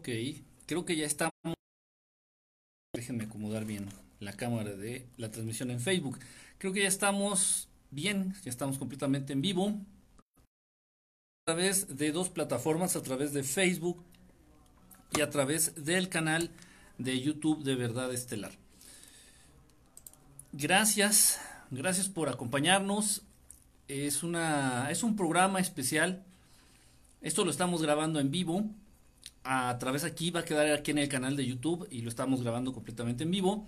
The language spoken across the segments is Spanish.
Ok, creo que ya estamos. Déjenme acomodar bien la cámara de la transmisión en Facebook. Creo que ya estamos bien, ya estamos completamente en vivo. A través de dos plataformas, a través de Facebook y a través del canal de YouTube de Verdad Estelar. Gracias, gracias por acompañarnos. Es una es un programa especial. Esto lo estamos grabando en vivo. A través aquí va a quedar aquí en el canal de YouTube y lo estamos grabando completamente en vivo.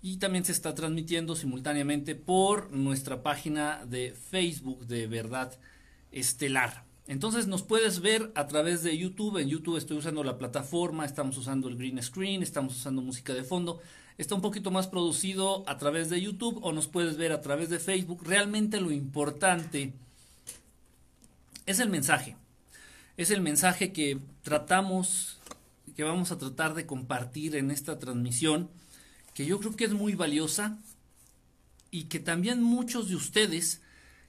Y también se está transmitiendo simultáneamente por nuestra página de Facebook de Verdad Estelar. Entonces nos puedes ver a través de YouTube. En YouTube estoy usando la plataforma, estamos usando el green screen, estamos usando música de fondo. Está un poquito más producido a través de YouTube o nos puedes ver a través de Facebook. Realmente lo importante es el mensaje. Es el mensaje que tratamos, que vamos a tratar de compartir en esta transmisión, que yo creo que es muy valiosa y que también muchos de ustedes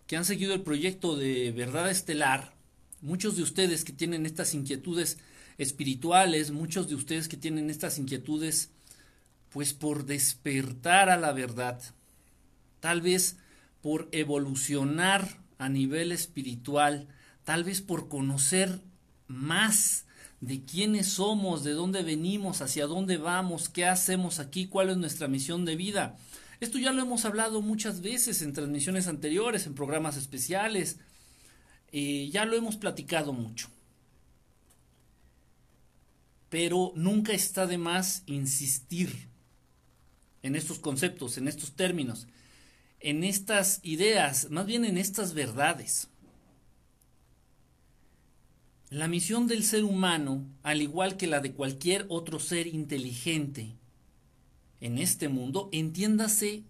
que han seguido el proyecto de Verdad Estelar, Muchos de ustedes que tienen estas inquietudes espirituales, muchos de ustedes que tienen estas inquietudes, pues por despertar a la verdad, tal vez por evolucionar a nivel espiritual, tal vez por conocer más de quiénes somos, de dónde venimos, hacia dónde vamos, qué hacemos aquí, cuál es nuestra misión de vida. Esto ya lo hemos hablado muchas veces en transmisiones anteriores, en programas especiales, eh, ya lo hemos platicado mucho. Pero nunca está de más insistir en estos conceptos, en estos términos, en estas ideas, más bien en estas verdades. La misión del ser humano, al igual que la de cualquier otro ser inteligente en este mundo, entiéndase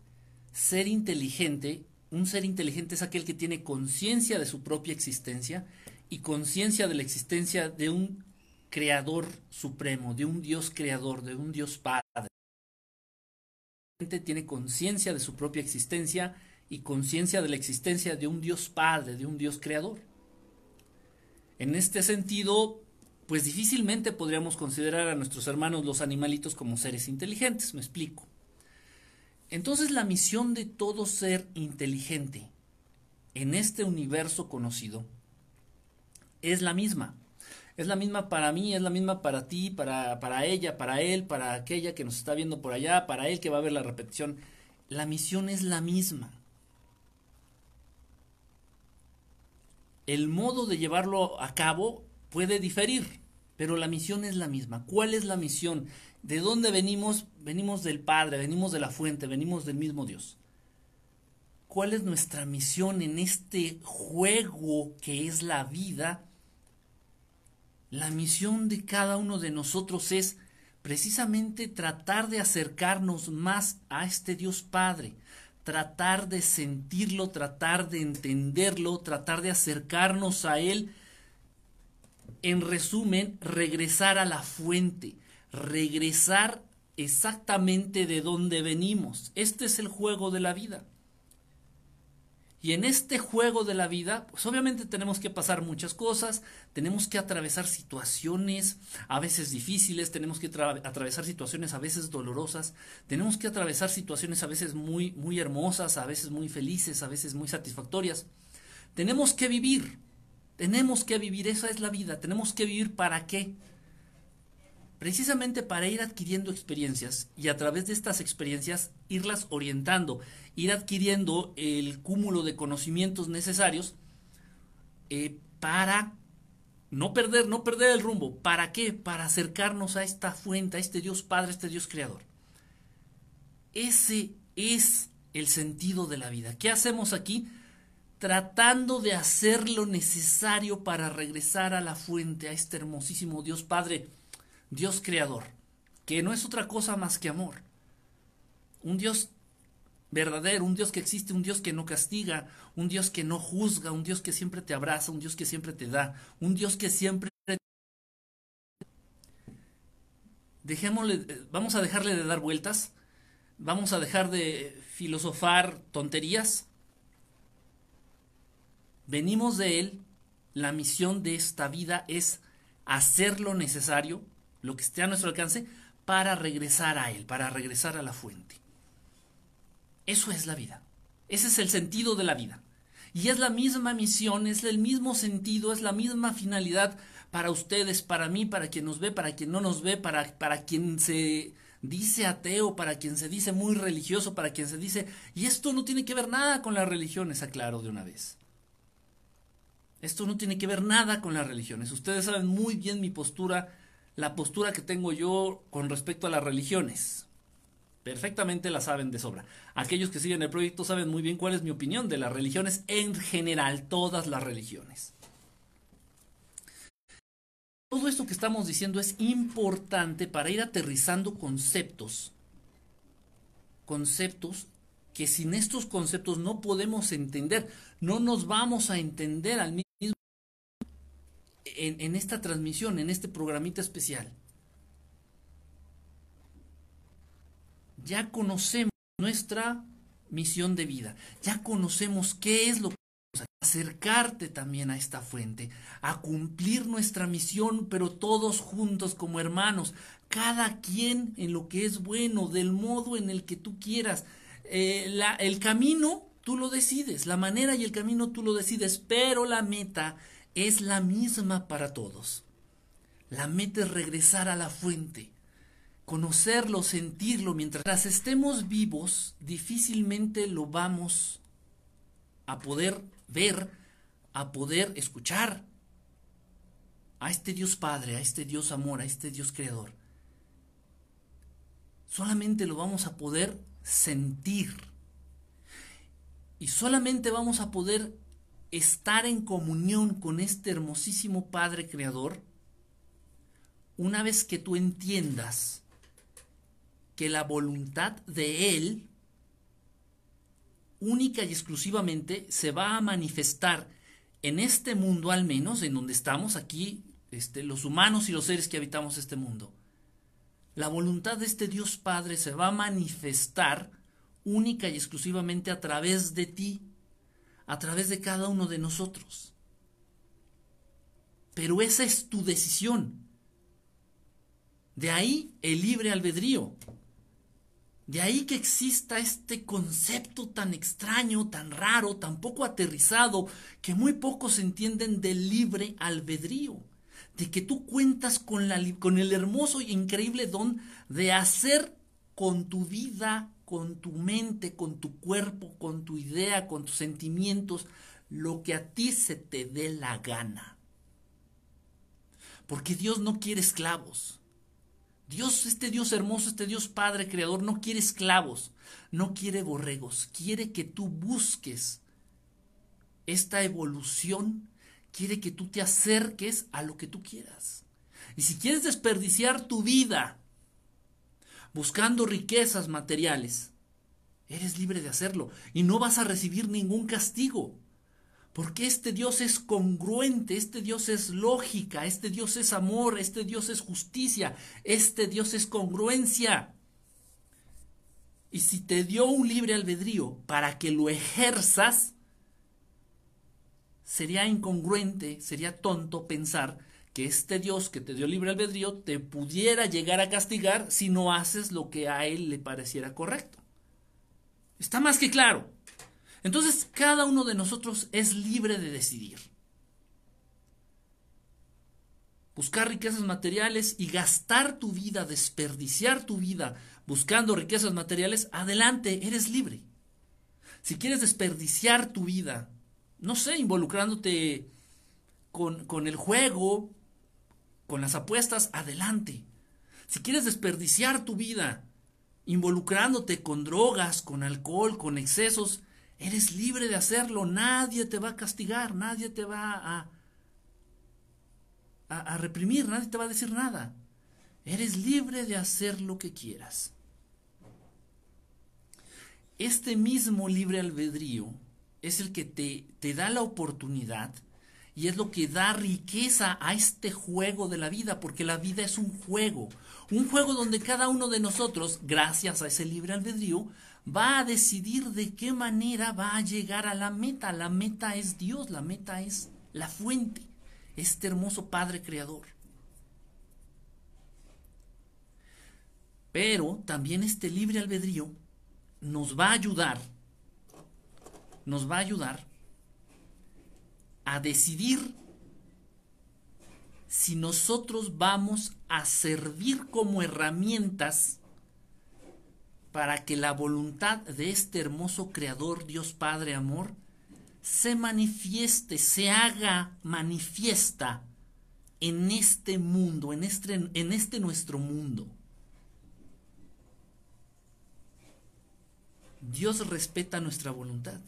ser inteligente un ser inteligente es aquel que tiene conciencia de su propia existencia y conciencia de la existencia de un creador supremo, de un Dios creador, de un Dios Padre. Tiene conciencia de su propia existencia y conciencia de la existencia de un Dios Padre, de un Dios creador. En este sentido, pues difícilmente podríamos considerar a nuestros hermanos los animalitos como seres inteligentes, me explico. Entonces la misión de todo ser inteligente en este universo conocido es la misma. Es la misma para mí, es la misma para ti, para, para ella, para él, para aquella que nos está viendo por allá, para él que va a ver la repetición. La misión es la misma. El modo de llevarlo a cabo puede diferir, pero la misión es la misma. ¿Cuál es la misión? ¿De dónde venimos? Venimos del Padre, venimos de la fuente, venimos del mismo Dios. ¿Cuál es nuestra misión en este juego que es la vida? La misión de cada uno de nosotros es precisamente tratar de acercarnos más a este Dios Padre, tratar de sentirlo, tratar de entenderlo, tratar de acercarnos a Él. En resumen, regresar a la fuente, regresar exactamente de donde venimos. Este es el juego de la vida. Y en este juego de la vida, pues obviamente tenemos que pasar muchas cosas, tenemos que atravesar situaciones a veces difíciles, tenemos que atravesar situaciones a veces dolorosas, tenemos que atravesar situaciones a veces muy, muy hermosas, a veces muy felices, a veces muy satisfactorias. Tenemos que vivir, tenemos que vivir, esa es la vida, tenemos que vivir para qué? Precisamente para ir adquiriendo experiencias y a través de estas experiencias irlas orientando, ir adquiriendo el cúmulo de conocimientos necesarios eh, para no perder, no perder el rumbo. ¿Para qué? Para acercarnos a esta fuente, a este Dios Padre, a este Dios Creador. Ese es el sentido de la vida. ¿Qué hacemos aquí? Tratando de hacer lo necesario para regresar a la fuente, a este hermosísimo Dios Padre Dios creador, que no es otra cosa más que amor. Un Dios verdadero, un Dios que existe, un Dios que no castiga, un Dios que no juzga, un Dios que siempre te abraza, un Dios que siempre te da, un Dios que siempre... Dejémosle, vamos a dejarle de dar vueltas, vamos a dejar de filosofar tonterías. Venimos de Él, la misión de esta vida es hacer lo necesario lo que esté a nuestro alcance, para regresar a Él, para regresar a la fuente. Eso es la vida. Ese es el sentido de la vida. Y es la misma misión, es el mismo sentido, es la misma finalidad para ustedes, para mí, para quien nos ve, para quien no nos ve, para, para quien se dice ateo, para quien se dice muy religioso, para quien se dice... Y esto no tiene que ver nada con las religiones, aclaro de una vez. Esto no tiene que ver nada con las religiones. Ustedes saben muy bien mi postura, la postura que tengo yo con respecto a las religiones. Perfectamente la saben de sobra. Aquellos que siguen el proyecto saben muy bien cuál es mi opinión de las religiones en general, todas las religiones. Todo esto que estamos diciendo es importante para ir aterrizando conceptos. Conceptos que sin estos conceptos no podemos entender. No nos vamos a entender al mismo en, esta transmisión, en este programita especial. Ya conocemos nuestra misión de vida, ya conocemos qué es lo que acercarte también a esta fuente, a cumplir nuestra misión, pero todos juntos como hermanos, cada quien en lo que es bueno, del modo en el que tú quieras. Eh, la, el camino tú lo decides, la manera y el camino tú lo decides, pero la meta es la misma para todos. La meta es regresar a la fuente, conocerlo, sentirlo. Mientras estemos vivos, difícilmente lo vamos a poder ver, a poder escuchar a este Dios Padre, a este Dios Amor, a este Dios Creador. Solamente lo vamos a poder sentir. Y solamente vamos a poder estar en comunión con este hermosísimo Padre Creador una vez que tú entiendas que la voluntad de Él única y exclusivamente se va a manifestar en este mundo al menos, en donde estamos aquí, este, los humanos y los seres que habitamos este mundo. La voluntad de este Dios Padre se va a manifestar única y exclusivamente a través de ti, a través de cada uno de nosotros. Pero esa es tu decisión. De ahí el libre albedrío. De ahí que exista este concepto tan extraño, tan raro, tan poco aterrizado, que muy pocos entienden del libre albedrío. De que tú cuentas con, la, con el hermoso e increíble don de hacer con tu vida con tu mente, con tu cuerpo, con tu idea, con tus sentimientos, lo que a ti se te dé la gana. Porque Dios no quiere esclavos. Dios, este Dios hermoso, este Dios Padre Creador, no quiere esclavos, no quiere borregos, quiere que tú busques esta evolución, quiere que tú te acerques a lo que tú quieras. Y si quieres desperdiciar tu vida buscando riquezas materiales, eres libre de hacerlo y no vas a recibir ningún castigo. Porque este Dios es congruente, este Dios es lógica, este Dios es amor, este Dios es justicia, este Dios es congruencia. Y si te dio un libre albedrío para que lo ejerzas, sería incongruente, sería tonto pensar que este Dios que te dio libre albedrío te pudiera llegar a castigar si no haces lo que a él le pareciera correcto. Está más que claro. Entonces, cada uno de nosotros es libre de decidir. Buscar riquezas materiales y gastar tu vida, desperdiciar tu vida buscando riquezas materiales, adelante, eres libre. Si quieres desperdiciar tu vida, no sé, involucrándote con, con el juego, con las apuestas, adelante. Si quieres desperdiciar tu vida involucrándote con drogas, con alcohol, con excesos, eres libre de hacerlo. Nadie te va a castigar, nadie te va a, a, reprimir, nadie te va a decir nada. Eres libre de hacer lo que quieras. Este mismo libre albedrío es el que te, te da la oportunidad y es lo que da riqueza a este juego de la vida, porque la vida es un juego, un juego donde cada uno de nosotros, gracias a ese libre albedrío, va a decidir de qué manera va a llegar a la meta. La meta es Dios, la meta es la fuente, este hermoso Padre Creador. Pero también este libre albedrío nos va a ayudar, nos va a ayudar a decidir si nosotros vamos a servir como herramientas para que la voluntad de este hermoso Creador, Dios Padre Amor, se manifieste, se haga manifiesta en este mundo, en este, en este nuestro mundo. Dios respeta nuestra voluntad.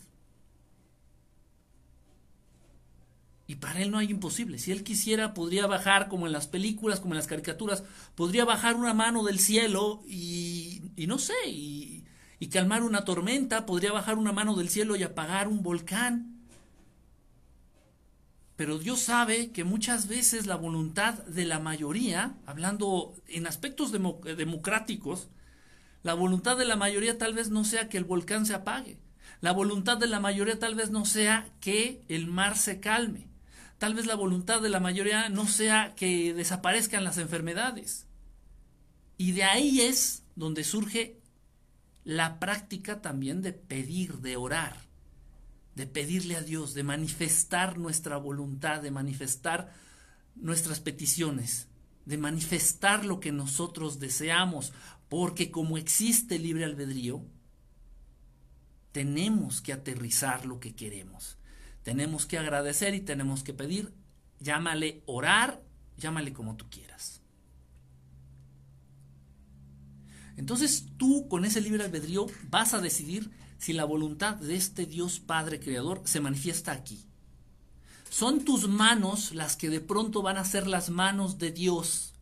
Y para Él no hay imposible. Si Él quisiera, podría bajar como en las películas, como en las caricaturas, podría bajar una mano del cielo y, no sé, y calmar una tormenta, podría bajar una mano del cielo y apagar un volcán. Pero Dios sabe que muchas veces la voluntad de la mayoría, hablando en aspectos democráticos, la voluntad de la mayoría tal vez no sea que el volcán se apague. La voluntad de la mayoría tal vez no sea que el mar se calme. Tal vez la voluntad de la mayoría no sea que desaparezcan las enfermedades. Y de ahí es donde surge la práctica también de pedir, de orar, de pedirle a Dios, de manifestar nuestra voluntad, de manifestar nuestras peticiones, de manifestar lo que nosotros deseamos, porque como existe libre albedrío, tenemos que aterrizar lo que queremos. Tenemos que agradecer y tenemos que pedir. Llámale orar, llámale como tú quieras. Entonces tú con ese libre albedrío vas a decidir si la voluntad de este Dios Padre Creador se manifiesta aquí. Son tus manos las que de pronto van a ser las manos de Dios.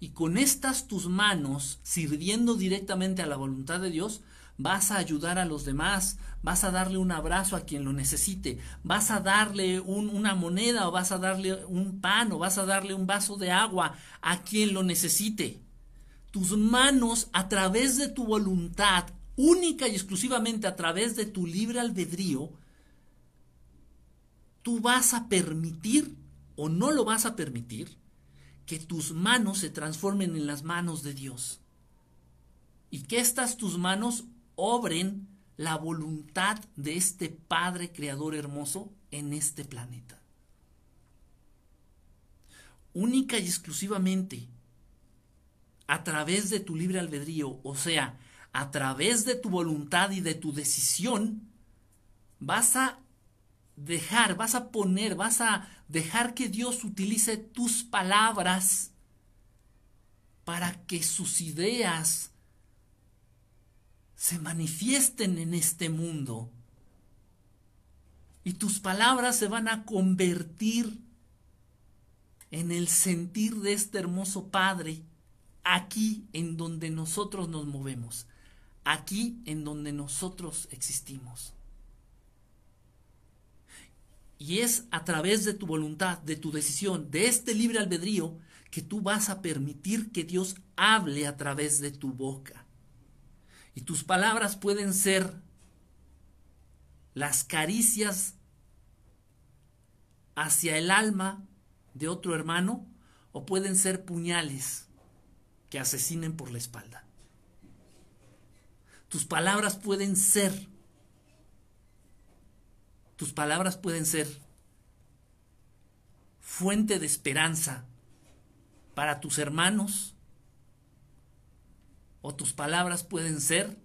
Y con estas tus manos, sirviendo directamente a la voluntad de Dios, vas a ayudar a los demás, vas a darle un abrazo a quien lo necesite, vas a darle una moneda o vas a darle un pan o vas a darle un vaso de agua a quien lo necesite. Tus manos a través de tu voluntad, única y exclusivamente a través de tu libre albedrío, tú vas a permitir o no lo vas a permitir que tus manos se transformen en las manos de Dios. Y que estas tus manos obren la voluntad de este Padre Creador hermoso en este planeta. Única y exclusivamente a través de tu libre albedrío, o sea, a través de tu voluntad y de tu decisión, vas a dejar, vas a poner, vas a dejar que Dios utilice tus palabras para que sus ideas se manifiesten en este mundo. Y tus palabras se van a convertir en el sentir de este hermoso Padre, aquí en donde nosotros nos movemos, aquí en donde nosotros existimos. Y es a través de tu voluntad, de tu decisión, de este libre albedrío, que tú vas a permitir que Dios hable a través de tu boca. Y tus palabras pueden ser las caricias hacia el alma de otro hermano o pueden ser puñales que asesinen por la espalda. Tus palabras pueden ser, tus palabras pueden ser fuente de esperanza para tus hermanos o tus palabras pueden ser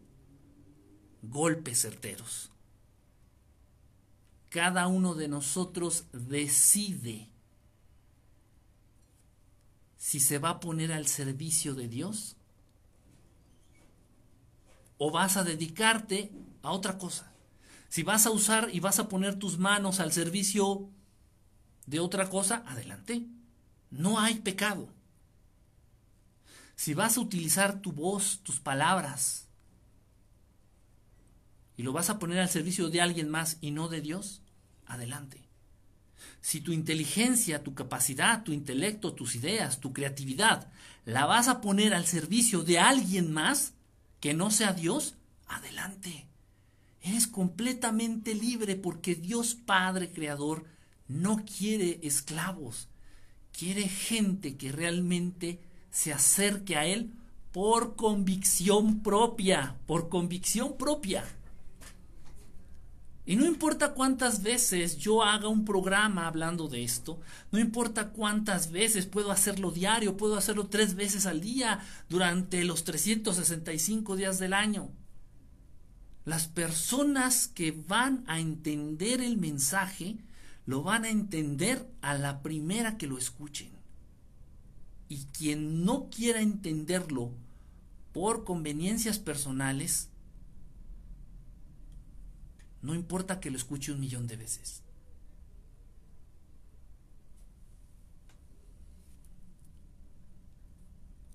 golpes certeros. Cada uno de nosotros decide si se va a poner al servicio de Dios o vas a dedicarte a otra cosa. Si vas a usar y vas a poner tus manos al servicio de otra cosa, adelante. No hay pecado. Si vas a utilizar tu voz, tus palabras, y lo vas a poner al servicio de alguien más y no de Dios, adelante. Si tu inteligencia, tu capacidad, tu intelecto, tus ideas, tu creatividad, la vas a poner al servicio de alguien más que no sea Dios, adelante. Eres completamente libre porque Dios Padre Creador no quiere esclavos, quiere gente que realmente se acerque a Él por convicción propia, por convicción propia. Y no importa cuántas veces yo haga un programa hablando de esto, no importa cuántas veces puedo hacerlo diario, puedo hacerlo tres veces al día durante los 365 días del año. Las personas que van a entender el mensaje lo van a entender a la primera que lo escuchen. Y quien no quiera entenderlo por conveniencias personales, no importa que lo escuche un millón de veces.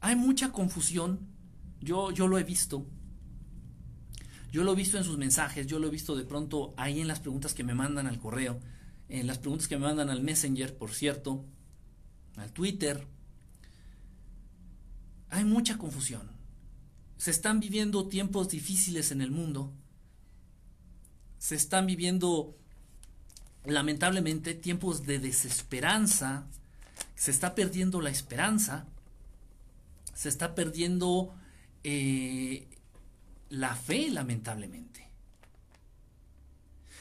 Hay mucha confusión, yo, yo lo he visto. Yo lo he visto en sus mensajes, yo lo he visto de pronto ahí en las preguntas que me mandan al correo, en las preguntas que me mandan al Messenger, por cierto, al Twitter. Hay mucha confusión. Se están viviendo tiempos difíciles en el mundo se están viviendo lamentablemente tiempos de desesperanza, se está perdiendo la esperanza, se está perdiendo eh, la fe lamentablemente.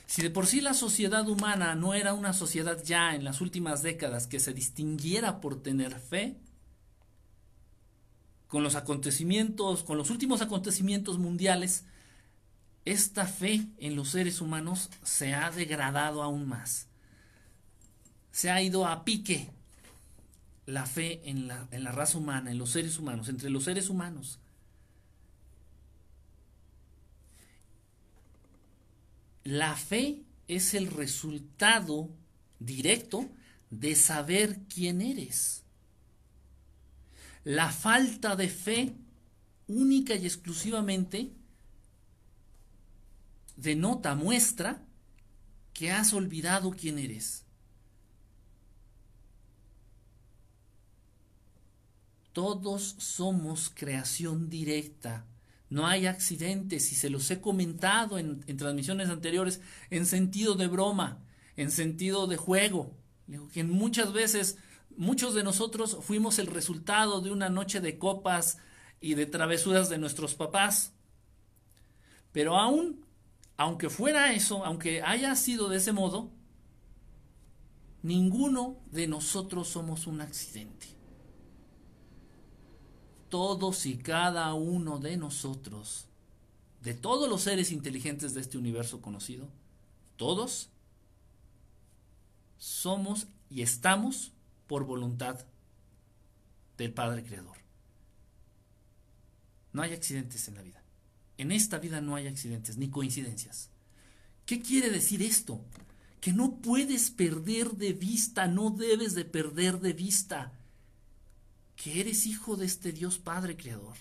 Si de por sí la sociedad humana no era una sociedad ya en las últimas décadas que se distinguiera por tener fe, con los acontecimientos, con los últimos acontecimientos mundiales, esta fe en los seres humanos se ha degradado aún más. Se ha ido a pique la fe en la, en la raza humana, en los seres humanos, entre los seres humanos. La fe es el resultado directo de saber quién eres. La falta de fe, única y exclusivamente, denota, muestra que has olvidado quién eres. Todos somos creación directa. No hay accidentes y se los he comentado en, transmisiones anteriores en sentido de broma, en sentido de juego. Que muchas veces muchos de nosotros fuimos el resultado de una noche de copas y de travesuras de nuestros papás. Pero aún aunque fuera eso, aunque haya sido de ese modo, ninguno de nosotros somos un accidente. Todos y cada uno de nosotros, de todos los seres inteligentes de este universo conocido, todos somos y estamos por voluntad del Padre Creador. No hay accidentes en la vida. En esta vida no hay accidentes ni coincidencias. ¿Qué quiere decir esto? Que no puedes perder de vista, no debes de perder de vista que eres hijo de este Dios Padre Creador.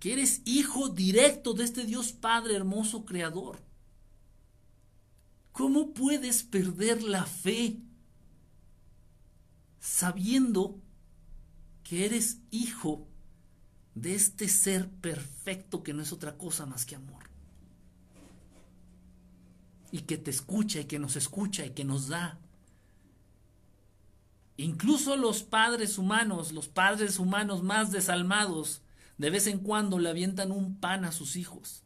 Que eres hijo directo de este Dios Padre hermoso Creador. ¿Cómo puedes perder la fe sabiendo que eres hijo de este ser perfecto que no es otra cosa más que amor. Y que te escucha y que nos escucha y que nos da. Incluso los padres humanos, los padres humanos más desalmados, de vez en cuando le avientan un pan a sus hijos.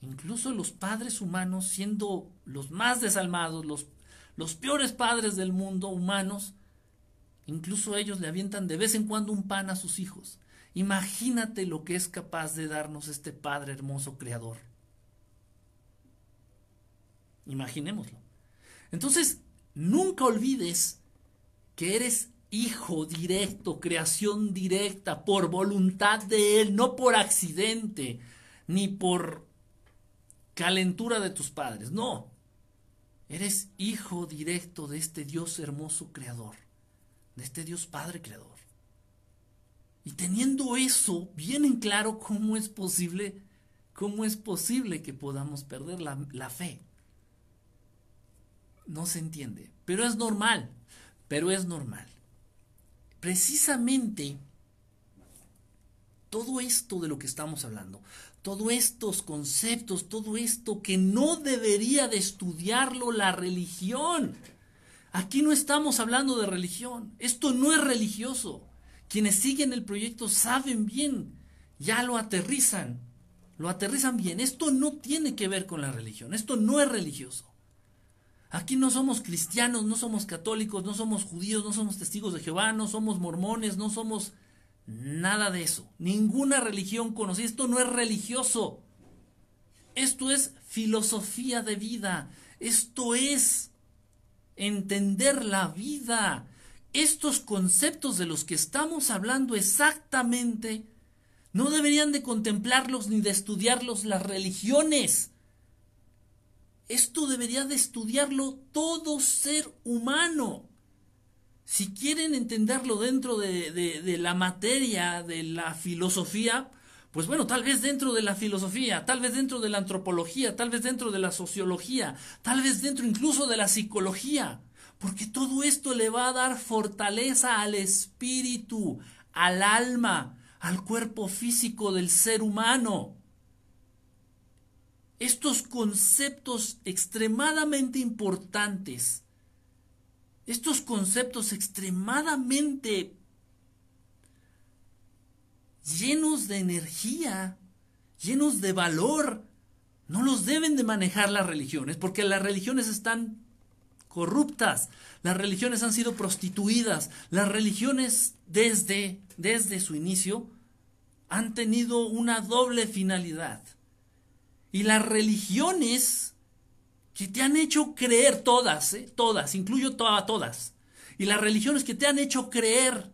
Incluso los padres humanos, siendo los más desalmados, los, los peores padres del mundo humanos, Incluso ellos le avientan de vez en cuando un pan a sus hijos. Imagínate lo que es capaz de darnos este Padre hermoso creador. Imaginémoslo. Entonces, nunca olvides que eres hijo directo, creación directa, por voluntad de Él, no por accidente, ni por calentura de tus padres. No, eres hijo directo de este Dios hermoso creador de este Dios Padre Creador. Y teniendo eso bien en claro, ¿cómo es posible, cómo es posible que podamos perder la, la fe? No se entiende, pero es normal, pero es normal. Precisamente todo esto de lo que estamos hablando, todos estos conceptos, todo esto que no debería de estudiarlo la religión, Aquí no estamos hablando de religión. Esto no es religioso. Quienes siguen el proyecto saben bien, ya lo aterrizan, lo aterrizan bien. Esto no tiene que ver con la religión, esto no es religioso. Aquí no somos cristianos, no somos católicos, no somos judíos, no somos testigos de Jehová, no somos mormones, no somos nada de eso. Ninguna religión conocida. Esto no es religioso. Esto es filosofía de vida. Esto es entender la vida. Estos conceptos de los que estamos hablando exactamente no deberían de contemplarlos ni de estudiarlos las religiones. Esto debería de estudiarlo todo ser humano. Si quieren entenderlo dentro de, la materia, de la filosofía, pues bueno, tal vez dentro de la filosofía, tal vez dentro de la antropología, tal vez dentro de la sociología, tal vez dentro incluso de la psicología, porque todo esto le va a dar fortaleza al espíritu, al alma, al cuerpo físico del ser humano. Estos conceptos extremadamente importantes, estos conceptos extremadamente llenos de energía, llenos de valor, no los deben de manejar las religiones, porque las religiones están corruptas, las religiones han sido prostituidas, las religiones desde, desde su inicio han tenido una doble finalidad. Y las religiones que te han hecho creer, todas, ¿eh? todas, incluyo a todas, y las religiones que te han hecho creer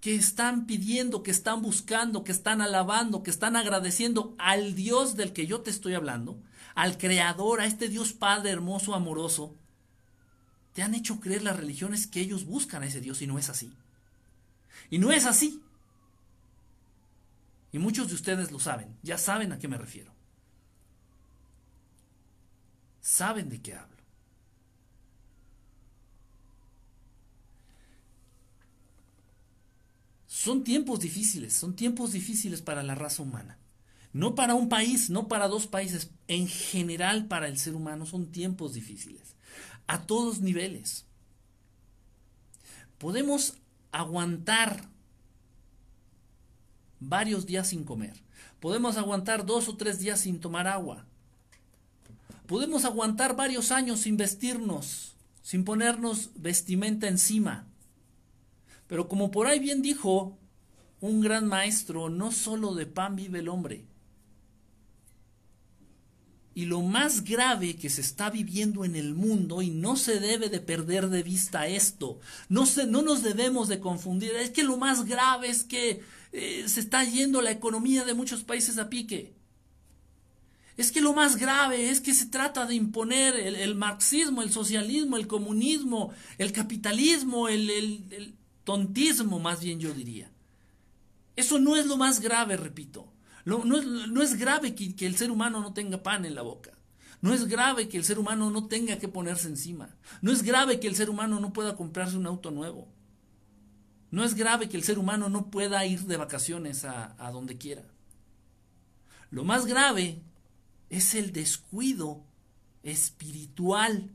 que están pidiendo, que están buscando, que están alabando, que están agradeciendo al Dios del que yo te estoy hablando, al Creador, a este Dios Padre hermoso, amoroso, te han hecho creer las religiones que ellos buscan a ese Dios y no es así. Y no es así. Y muchos de ustedes lo saben, ya saben a qué me refiero saben de qué hablo. Son tiempos difíciles, son tiempos difíciles para la raza humana. No para un país, no para dos países, en general para el ser humano son tiempos difíciles. A todos niveles. Podemos aguantar varios días sin comer. Podemos aguantar dos o tres días sin tomar agua. Podemos aguantar varios años sin vestirnos, sin ponernos vestimenta encima. Pero como por ahí bien dijo un gran maestro, no solo de pan vive el hombre. Y lo más grave que se está viviendo en el mundo, y no se debe de perder de vista esto, no, se, no nos debemos de confundir, es que lo más grave es que eh, se está yendo la economía de muchos países a pique. Es que lo más grave es que se trata de imponer el, marxismo, el socialismo, el comunismo, el capitalismo, el, tontismo, más bien yo diría. Eso no es lo más grave, repito. no, es, grave que, el ser humano no tenga pan en la boca. No es grave que el ser humano no tenga que ponerse encima. No es grave que el ser humano no pueda comprarse un auto nuevo. No es grave que el ser humano no pueda ir de vacaciones a, a donde quiera. Lo más grave es el descuido espiritual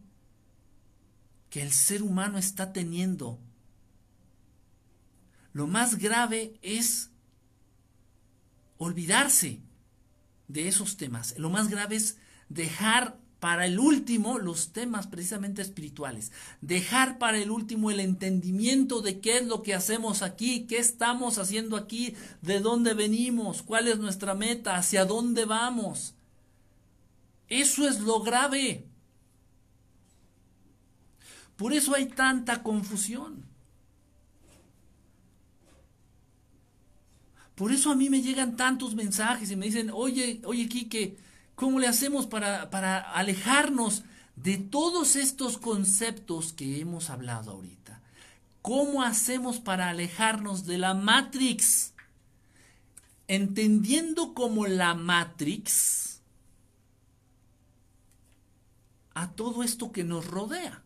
que el ser humano está teniendo. Lo más grave es olvidarse de esos temas. Lo más grave es dejar para el último los temas precisamente espirituales. Dejar para el último el entendimiento de qué es lo que hacemos aquí, qué estamos haciendo aquí, de dónde venimos, cuál es nuestra meta, hacia dónde vamos. Eso es lo grave. Por eso hay tanta confusión. Por eso a mí me llegan tantos mensajes y me dicen, oye, oye, Quique, ¿cómo le hacemos para, para alejarnos de todos estos conceptos que hemos hablado ahorita? ¿Cómo hacemos para alejarnos de la Matrix? Entendiendo como la Matrix a todo esto que nos rodea,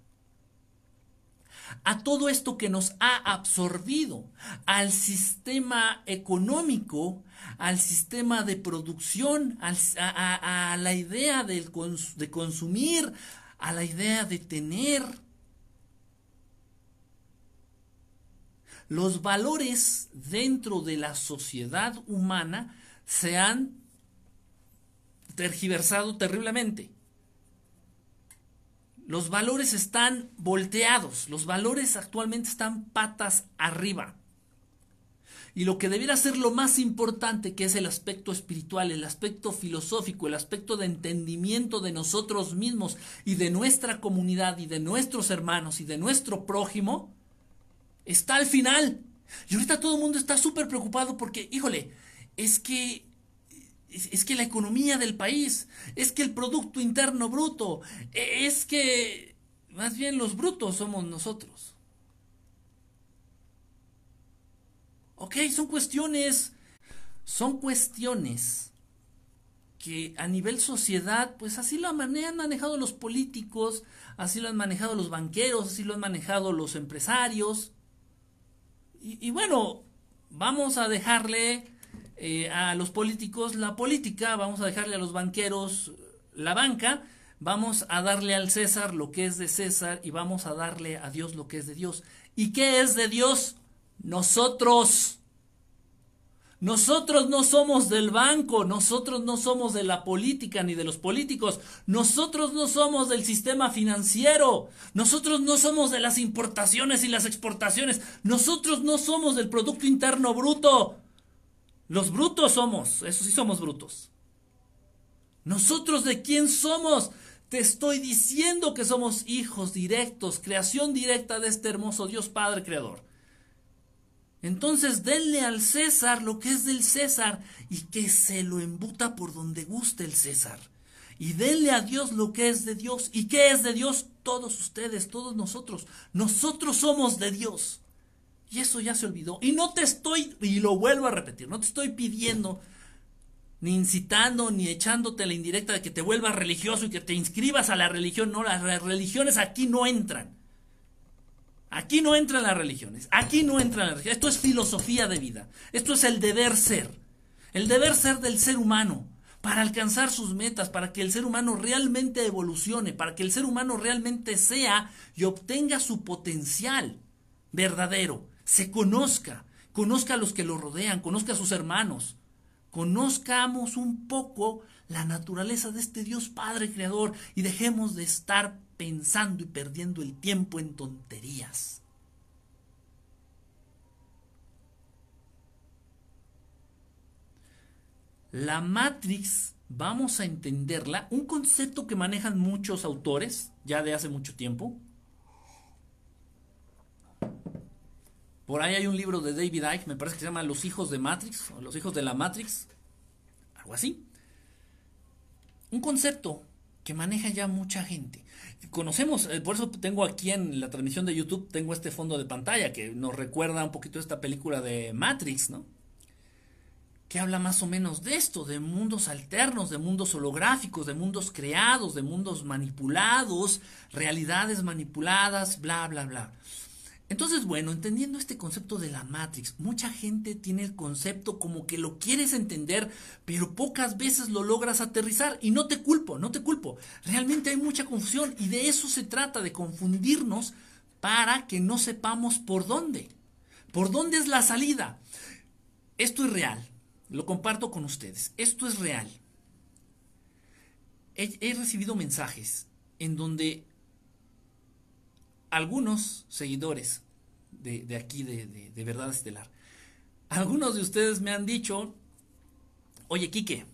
a todo esto que nos ha absorbido, al sistema económico, al sistema de producción, a, la idea de, de consumir, a la idea de tener. los valores dentro de la sociedad humana se han tergiversado terriblemente. Los valores están volteados, los valores actualmente están patas arriba. Y lo que debiera ser lo más importante, que es el aspecto espiritual, el aspecto filosófico, el aspecto de entendimiento de nosotros mismos y de nuestra comunidad y de nuestros hermanos y de nuestro prójimo, está al final. Y ahorita todo el mundo está súper preocupado porque, híjole, es que es, que la economía del país, es que el Producto Interno Bruto, e, es que más bien los brutos somos nosotros. Ok, son cuestiones, son cuestiones que a nivel sociedad, pues así lo han manejado los políticos, así lo han manejado los banqueros, así lo han manejado los empresarios. Y, bueno, vamos a dejarle eh, a los políticos la política, vamos a dejarle a los banqueros la banca, vamos a darle al César lo que es de César y vamos a darle a Dios lo que es de Dios. ¿Y qué es de Dios? Nosotros. Nosotros no somos del banco, nosotros no somos de la política ni de los políticos, nosotros no somos del sistema financiero, nosotros no somos de las importaciones y las exportaciones, nosotros no somos del Producto Interno Bruto. Los brutos somos, eso sí somos brutos. Nosotros de quién somos? Te estoy diciendo que somos hijos directos, creación directa de este hermoso Dios Padre Creador. Entonces denle al César lo que es del César y que se lo embuta por donde guste el César. Y denle a Dios lo que es de Dios. ¿Y qué es de Dios? Todos ustedes, todos nosotros. Nosotros somos de Dios. Y eso ya se olvidó. Y no te estoy, y lo vuelvo a repetir, no te estoy pidiendo, ni incitando, ni echándote la indirecta de que te vuelvas religioso y que te inscribas a la religión. No, las religiones aquí no entran. Aquí no entran las religiones, aquí no entran las religiones. Esto es filosofía de vida, esto es el deber ser, el deber ser del ser humano para alcanzar sus metas, para que el ser humano realmente evolucione, para que el ser humano realmente sea y obtenga su potencial verdadero, se conozca, conozca a los que lo rodean, conozca a sus hermanos, conozcamos un poco la naturaleza de este Dios Padre Creador y dejemos de estar pensando y perdiendo el tiempo en tonterías. La Matrix, vamos a entenderla, un concepto que manejan muchos autores ya de hace mucho tiempo. Por ahí hay un libro de David Icke, me parece que se llama Los hijos de Matrix, o Los hijos de la Matrix, algo así. Un concepto que maneja ya mucha gente. Conocemos, eh, por eso tengo aquí en la transmisión de YouTube, tengo este fondo de pantalla que nos recuerda un poquito esta película de Matrix, ¿no? Que habla más o menos de esto, de mundos alternos, de mundos holográficos, de mundos creados, de mundos manipulados, realidades manipuladas, bla, bla, bla. Entonces, bueno, entendiendo este concepto de la Matrix, mucha gente tiene el concepto como que lo quieres entender, pero pocas veces lo logras aterrizar. Y no te culpo, no te culpo. Realmente hay mucha confusión y de eso se trata, de confundirnos para que no sepamos por dónde. ¿Por dónde es la salida? Esto es real, lo comparto con ustedes. Esto es real. He, he recibido mensajes en donde algunos seguidores de, aquí, de, de, Verdad Estelar, algunos de ustedes me han dicho, oye, Quique,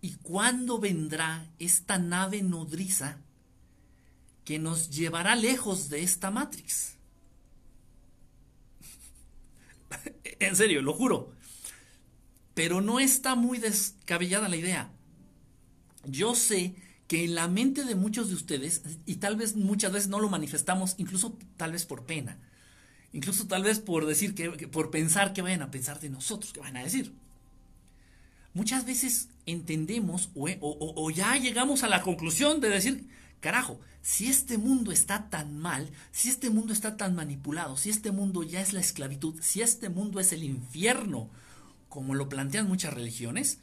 ¿y cuándo vendrá esta nave nodriza que nos llevará lejos de esta Matrix? en serio, lo juro. Pero no está muy descabellada la idea. Yo sé que en la mente de muchos de ustedes, y tal vez muchas veces no lo manifestamos, incluso tal vez por pena, incluso tal vez por decir que, por pensar que vayan a pensar de nosotros, que van a decir. Muchas veces entendemos o, o ya llegamos a la conclusión de decir, carajo, si este mundo está tan mal, si este mundo está tan manipulado, si este mundo ya es la esclavitud, si este mundo es el infierno, como lo plantean muchas religiones,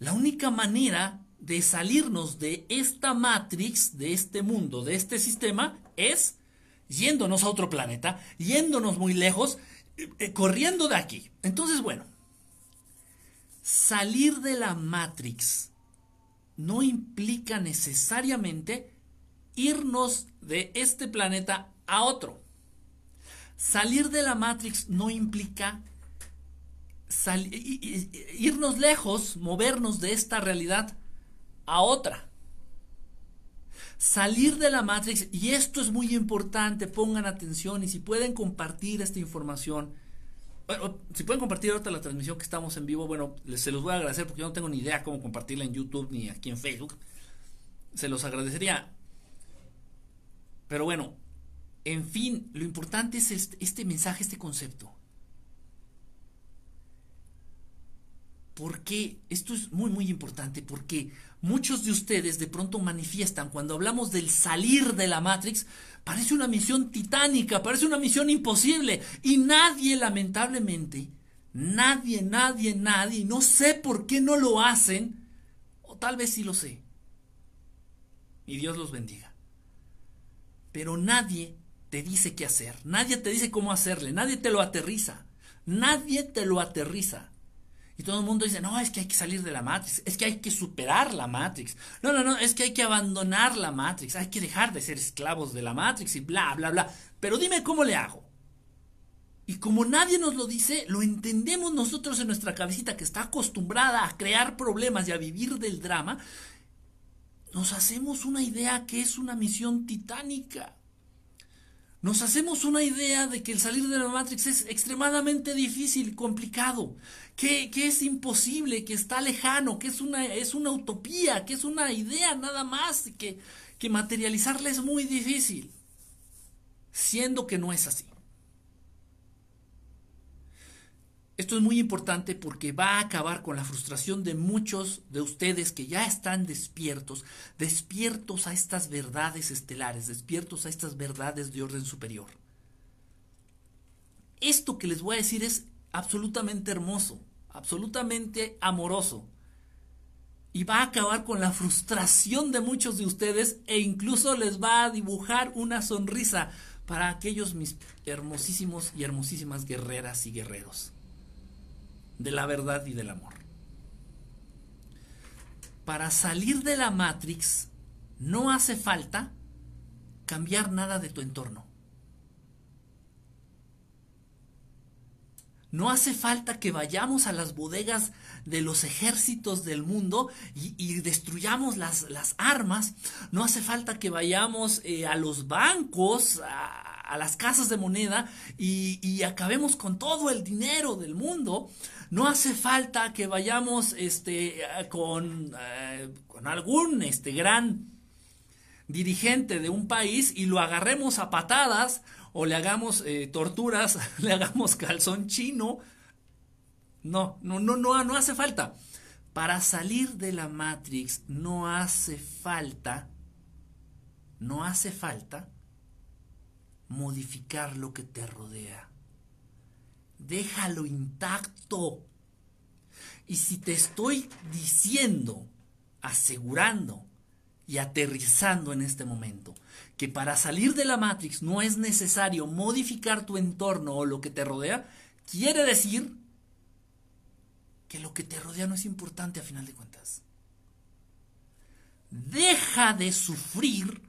la única manera de salirnos de esta matrix, de este mundo, de este sistema, es yéndonos a otro planeta, yéndonos muy lejos, eh, eh, corriendo de aquí. Entonces, bueno, salir de la Matrix no implica necesariamente irnos de este planeta a otro. Salir de la Matrix no implica irnos lejos, movernos de esta realidad a otra. Salir de la Matrix, y esto es muy importante, pongan atención y si pueden compartir esta información, bueno, si pueden compartir ahorita la transmisión que estamos en vivo, bueno, se los voy a agradecer porque yo no tengo ni idea cómo compartirla en YouTube ni aquí en Facebook. Se los agradecería. Pero bueno, en fin, lo importante es este, este mensaje, este concepto. Porque esto es muy, muy importante, porque muchos de ustedes de pronto manifiestan cuando hablamos del salir de la Matrix, parece una misión titánica, parece una misión imposible, y nadie, lamentablemente, nadie, nadie, nadie, no sé por qué no lo hacen, o tal vez sí lo sé, y Dios los bendiga. Pero nadie te dice qué hacer, nadie te dice cómo hacerle, nadie te lo aterriza, nadie te lo aterriza. Y todo el mundo dice, no, es que hay que salir de la Matrix, es que hay que superar la Matrix. No, no, no, es que hay que abandonar la Matrix, hay que dejar de ser esclavos de la Matrix y bla, bla, bla. Pero dime cómo le hago. Y como nadie nos lo dice, lo entendemos nosotros en nuestra cabecita que está acostumbrada a crear problemas y a vivir del drama, nos hacemos una idea que es una misión titánica nos hacemos una idea de que el salir de la Matrix es extremadamente difícil, complicado, que, es imposible, que está lejano, que es una, es una utopía, que es una idea nada más, que, que materializarla es muy difícil, siendo que no es así. Esto es muy importante porque va a acabar con la frustración de muchos de ustedes que ya están despiertos, despiertos a estas verdades estelares, despiertos a estas verdades de orden superior. Esto que les voy a decir es absolutamente hermoso, absolutamente amoroso. Y va a acabar con la frustración de muchos de ustedes e incluso les va a dibujar una sonrisa para aquellos mis hermosísimos y hermosísimas guerreras y guerreros de la verdad y del amor. Para salir de la Matrix no hace falta cambiar nada de tu entorno. No hace falta que vayamos a las bodegas de los ejércitos del mundo y, destruyamos las, las, armas. No hace falta que vayamos eh, a los bancos, a, las casas de moneda y, acabemos con todo el dinero del mundo. No hace falta que vayamos este, con, eh, con algún este, gran dirigente de un país y lo agarremos a patadas o le hagamos eh, torturas, le hagamos calzón chino. No, no, no, no, no hace falta. Para salir de la Matrix no hace falta, no hace falta modificar lo que te rodea. Déjalo intacto. Y si te estoy diciendo, asegurando y aterrizando en este momento, que para salir de la Matrix no es necesario modificar tu entorno o lo que te rodea, quiere decir que lo que te rodea no es importante a final de cuentas. Deja de sufrir,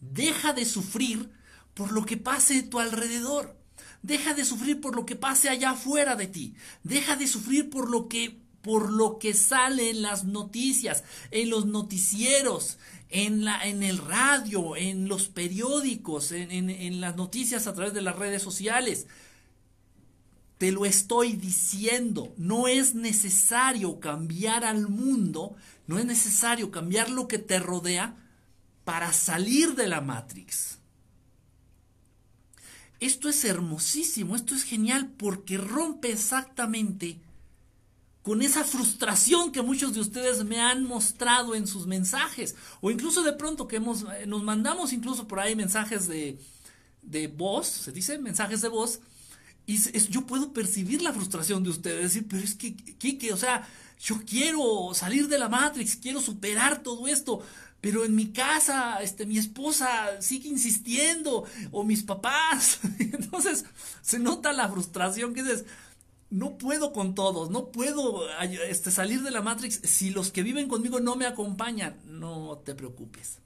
deja de sufrir por lo que pase a tu alrededor. Deja de sufrir por lo que pase allá afuera de ti. Deja de sufrir por lo que por lo que sale en las noticias, en los noticieros, en, la, en el radio, en los periódicos, en, en las noticias a través de las redes sociales. Te lo estoy diciendo, no es necesario cambiar al mundo, no es necesario cambiar lo que te rodea para salir de la Matrix. Esto es hermosísimo, esto es genial porque rompe exactamente con esa frustración que muchos de ustedes me han mostrado en sus mensajes, o incluso de pronto que hemos, eh, nos mandamos incluso por ahí mensajes de, de voz, se dice mensajes de voz, y yo puedo percibir la frustración de ustedes, decir, pero es que, Kike, o sea, yo quiero salir de la Matrix, quiero superar todo esto, pero en mi casa, este, mi esposa sigue insistiendo, o mis papás. Entonces, se nota la frustración que dices, no puedo con todos, no puedo este, salir de la Matrix si los que viven conmigo no me acompañan. No te preocupes.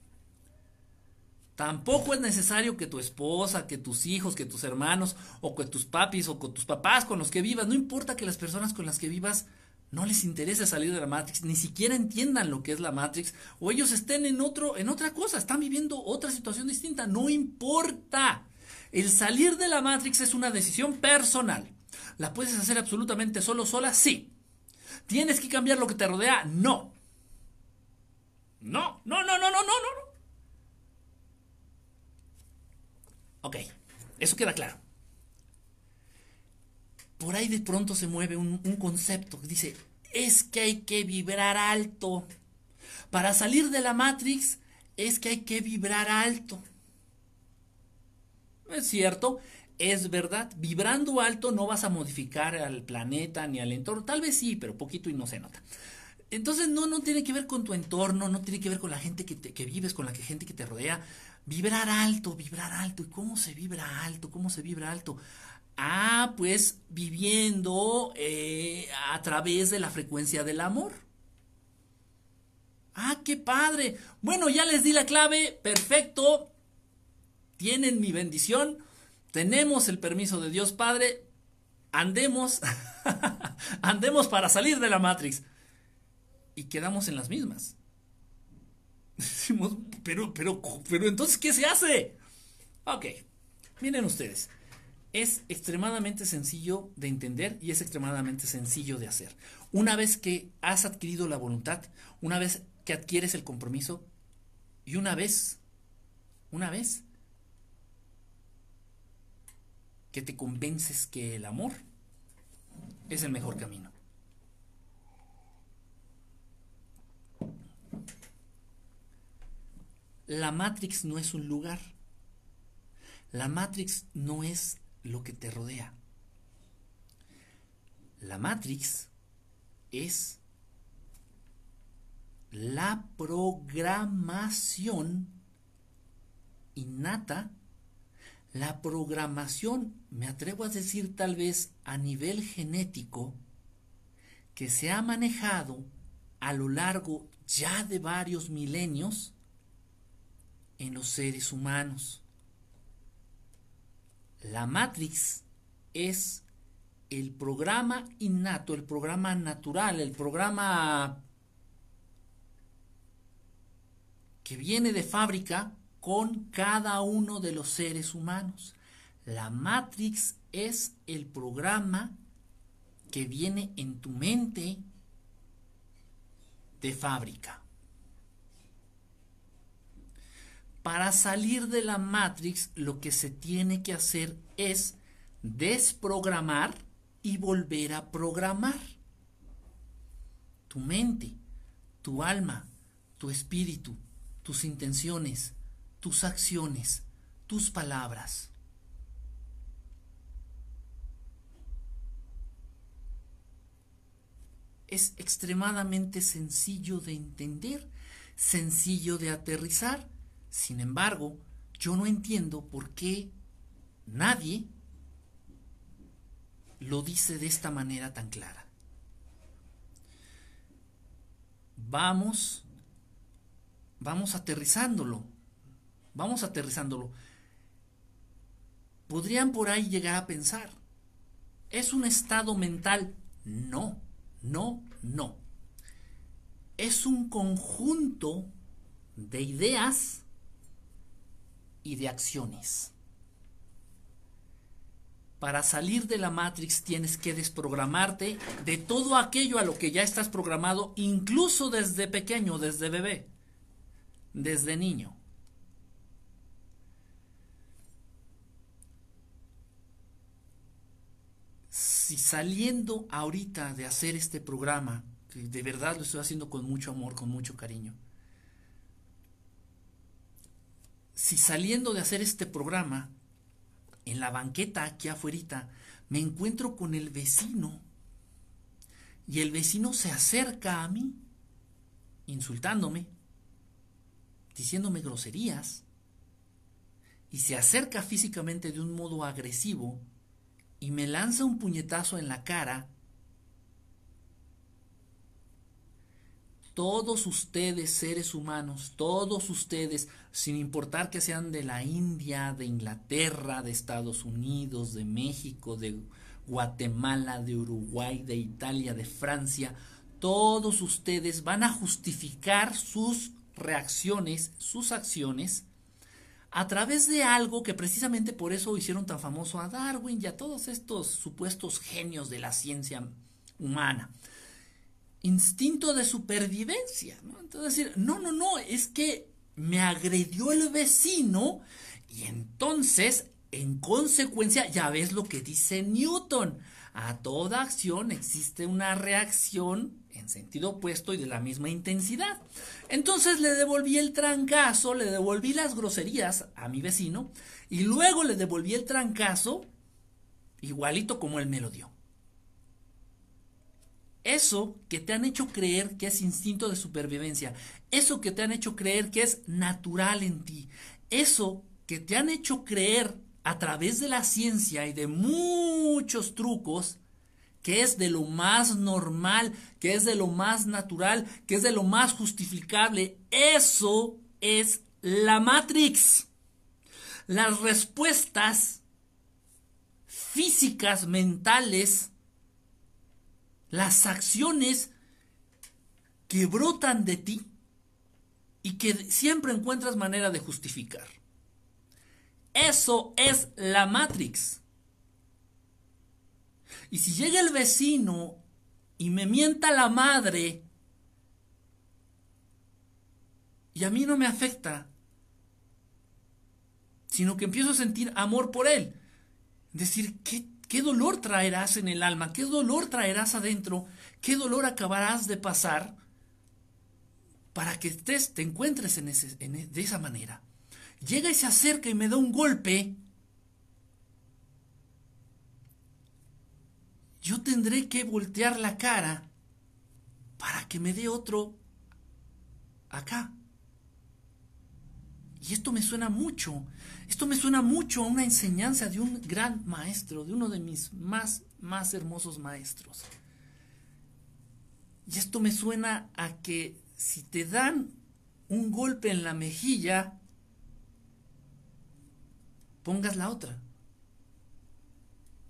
Tampoco es necesario que tu esposa, que tus hijos, que tus hermanos, o que tus papis, o con tus papás con los que vivas, no importa que las personas con las que vivas no les interese salir de la Matrix, ni siquiera entiendan lo que es la Matrix, o ellos estén en otro, en otra cosa, están viviendo otra situación distinta, no importa. El salir de la Matrix es una decisión personal. ¿La puedes hacer absolutamente solo, sola? Sí. ¿Tienes que cambiar lo que te rodea? No. No, no, no, no, no, no, no. Ok, eso queda claro por ahí de pronto se mueve un, concepto que dice, es que hay que vibrar alto. Para salir de la Matrix es que hay que vibrar alto. Es cierto, es verdad, vibrando alto no vas a modificar al planeta ni al entorno, tal vez sí, pero poquito y no se nota. Entonces no, no tiene que ver con tu entorno, no tiene que ver con la gente que, que vives, con la gente que te rodea. Vibrar alto, vibrar alto. ¿Y cómo se vibra alto? ¿Cómo se vibra alto? Ah, pues viviendo eh, a través de la frecuencia del amor. Ah, qué padre. Bueno, ya les di la clave. Perfecto. Tienen mi bendición. Tenemos el permiso de Dios Padre. Andemos. andemos para salir de la Matrix. Y quedamos en las mismas. Decimos, pero, pero, pero entonces, ¿qué se hace? Ok. Miren ustedes es extremadamente sencillo de entender y es extremadamente sencillo de hacer. Una vez que has adquirido la voluntad, una vez que adquieres el compromiso y una vez, una vez que te convences que el amor es el mejor camino. La Matrix no es un lugar. La Matrix no es lo que te rodea. La Matrix es la programación innata, la programación, me atrevo a decir tal vez a nivel genético, que se ha manejado a lo largo ya de varios milenios en los seres humanos. La Matrix es el programa innato, el programa natural, el programa que viene de fábrica con cada uno de los seres humanos. La Matrix es el programa que viene en tu mente de fábrica. Para salir de la Matrix lo que se tiene que hacer es desprogramar y volver a programar. Tu mente, tu alma, tu espíritu, tus intenciones, tus acciones, tus palabras. Es extremadamente sencillo de entender, sencillo de aterrizar sin embargo, yo no entiendo por qué nadie lo dice de esta manera tan clara. Vamos, vamos aterrizándolo, vamos aterrizándolo. Podrían por ahí llegar a pensar, ¿es un estado mental? No, no, no. Es un conjunto de ideas y de acciones. Para salir de la Matrix tienes que desprogramarte de todo aquello a lo que ya estás programado, incluso desde pequeño, desde bebé, desde niño. Si saliendo ahorita de hacer este programa, que de verdad lo estoy haciendo con mucho amor, con mucho cariño, si saliendo de hacer este programa, en la banqueta aquí afuera, me encuentro con el vecino. Y el vecino se acerca a mí, insultándome, diciéndome groserías y se acerca físicamente de un modo agresivo y me lanza un puñetazo en la cara, todos ustedes seres humanos, todos ustedes, sin importar que sean de la India, de Inglaterra, de Estados Unidos, de México, de Guatemala, de Uruguay, de Italia, de Francia, todos ustedes van a justificar sus reacciones, sus acciones, a través de algo que precisamente por eso hicieron tan famoso a Darwin y a todos estos supuestos genios de la ciencia humana. Instinto de supervivencia. ¿no? Entonces decir, no, no, no, es que me agredió el vecino y entonces, en consecuencia, ya ves lo que dice Newton. A toda acción existe una reacción en sentido opuesto y de la misma intensidad. Entonces le devolví el trancazo, le devolví las groserías a mi vecino y luego le devolví el trancazo igualito como él me lo dio. Eso que te han hecho creer que es instinto de supervivencia, eso que te han hecho creer que es natural en ti, eso que te han hecho creer a través de la ciencia y de muchos trucos, que es de lo más normal, que es de lo más natural, que es de lo más justificable. Eso es la Matrix. Las respuestas físicas, mentales, las acciones que brotan de ti y que siempre encuentras manera de justificar. Eso es la Matrix. Y si llega el vecino y me mienta la madre y a mí no me afecta, sino que empiezo a sentir amor por él. Decir, ¿qué, qué dolor traerás en el alma? ¿Qué dolor traerás adentro? ¿Qué dolor acabarás de pasar para que estés, te encuentres en ese, de esa manera? Llega y se acerca y me da un golpe yo tendré que voltear la cara para que me dé otro acá. Y esto me suena mucho, esto me suena mucho a una enseñanza de un gran maestro, de uno de mis más, más hermosos maestros. Y esto me suena a que si te dan un golpe en la mejilla, pongas la otra.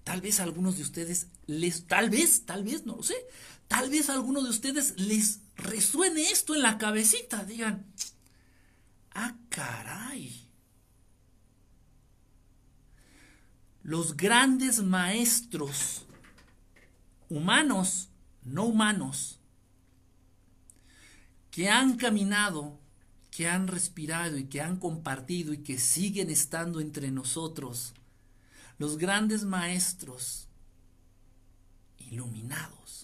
Tal vez a algunos de ustedes les, tal vez, tal vez, no lo sé, tal vez a algunos de ustedes les resuene esto en la cabecita, digan, ah, caray. Los grandes maestros humanos, no humanos, que han caminado, que han respirado y que han compartido y que siguen estando entre nosotros, los grandes maestros iluminados.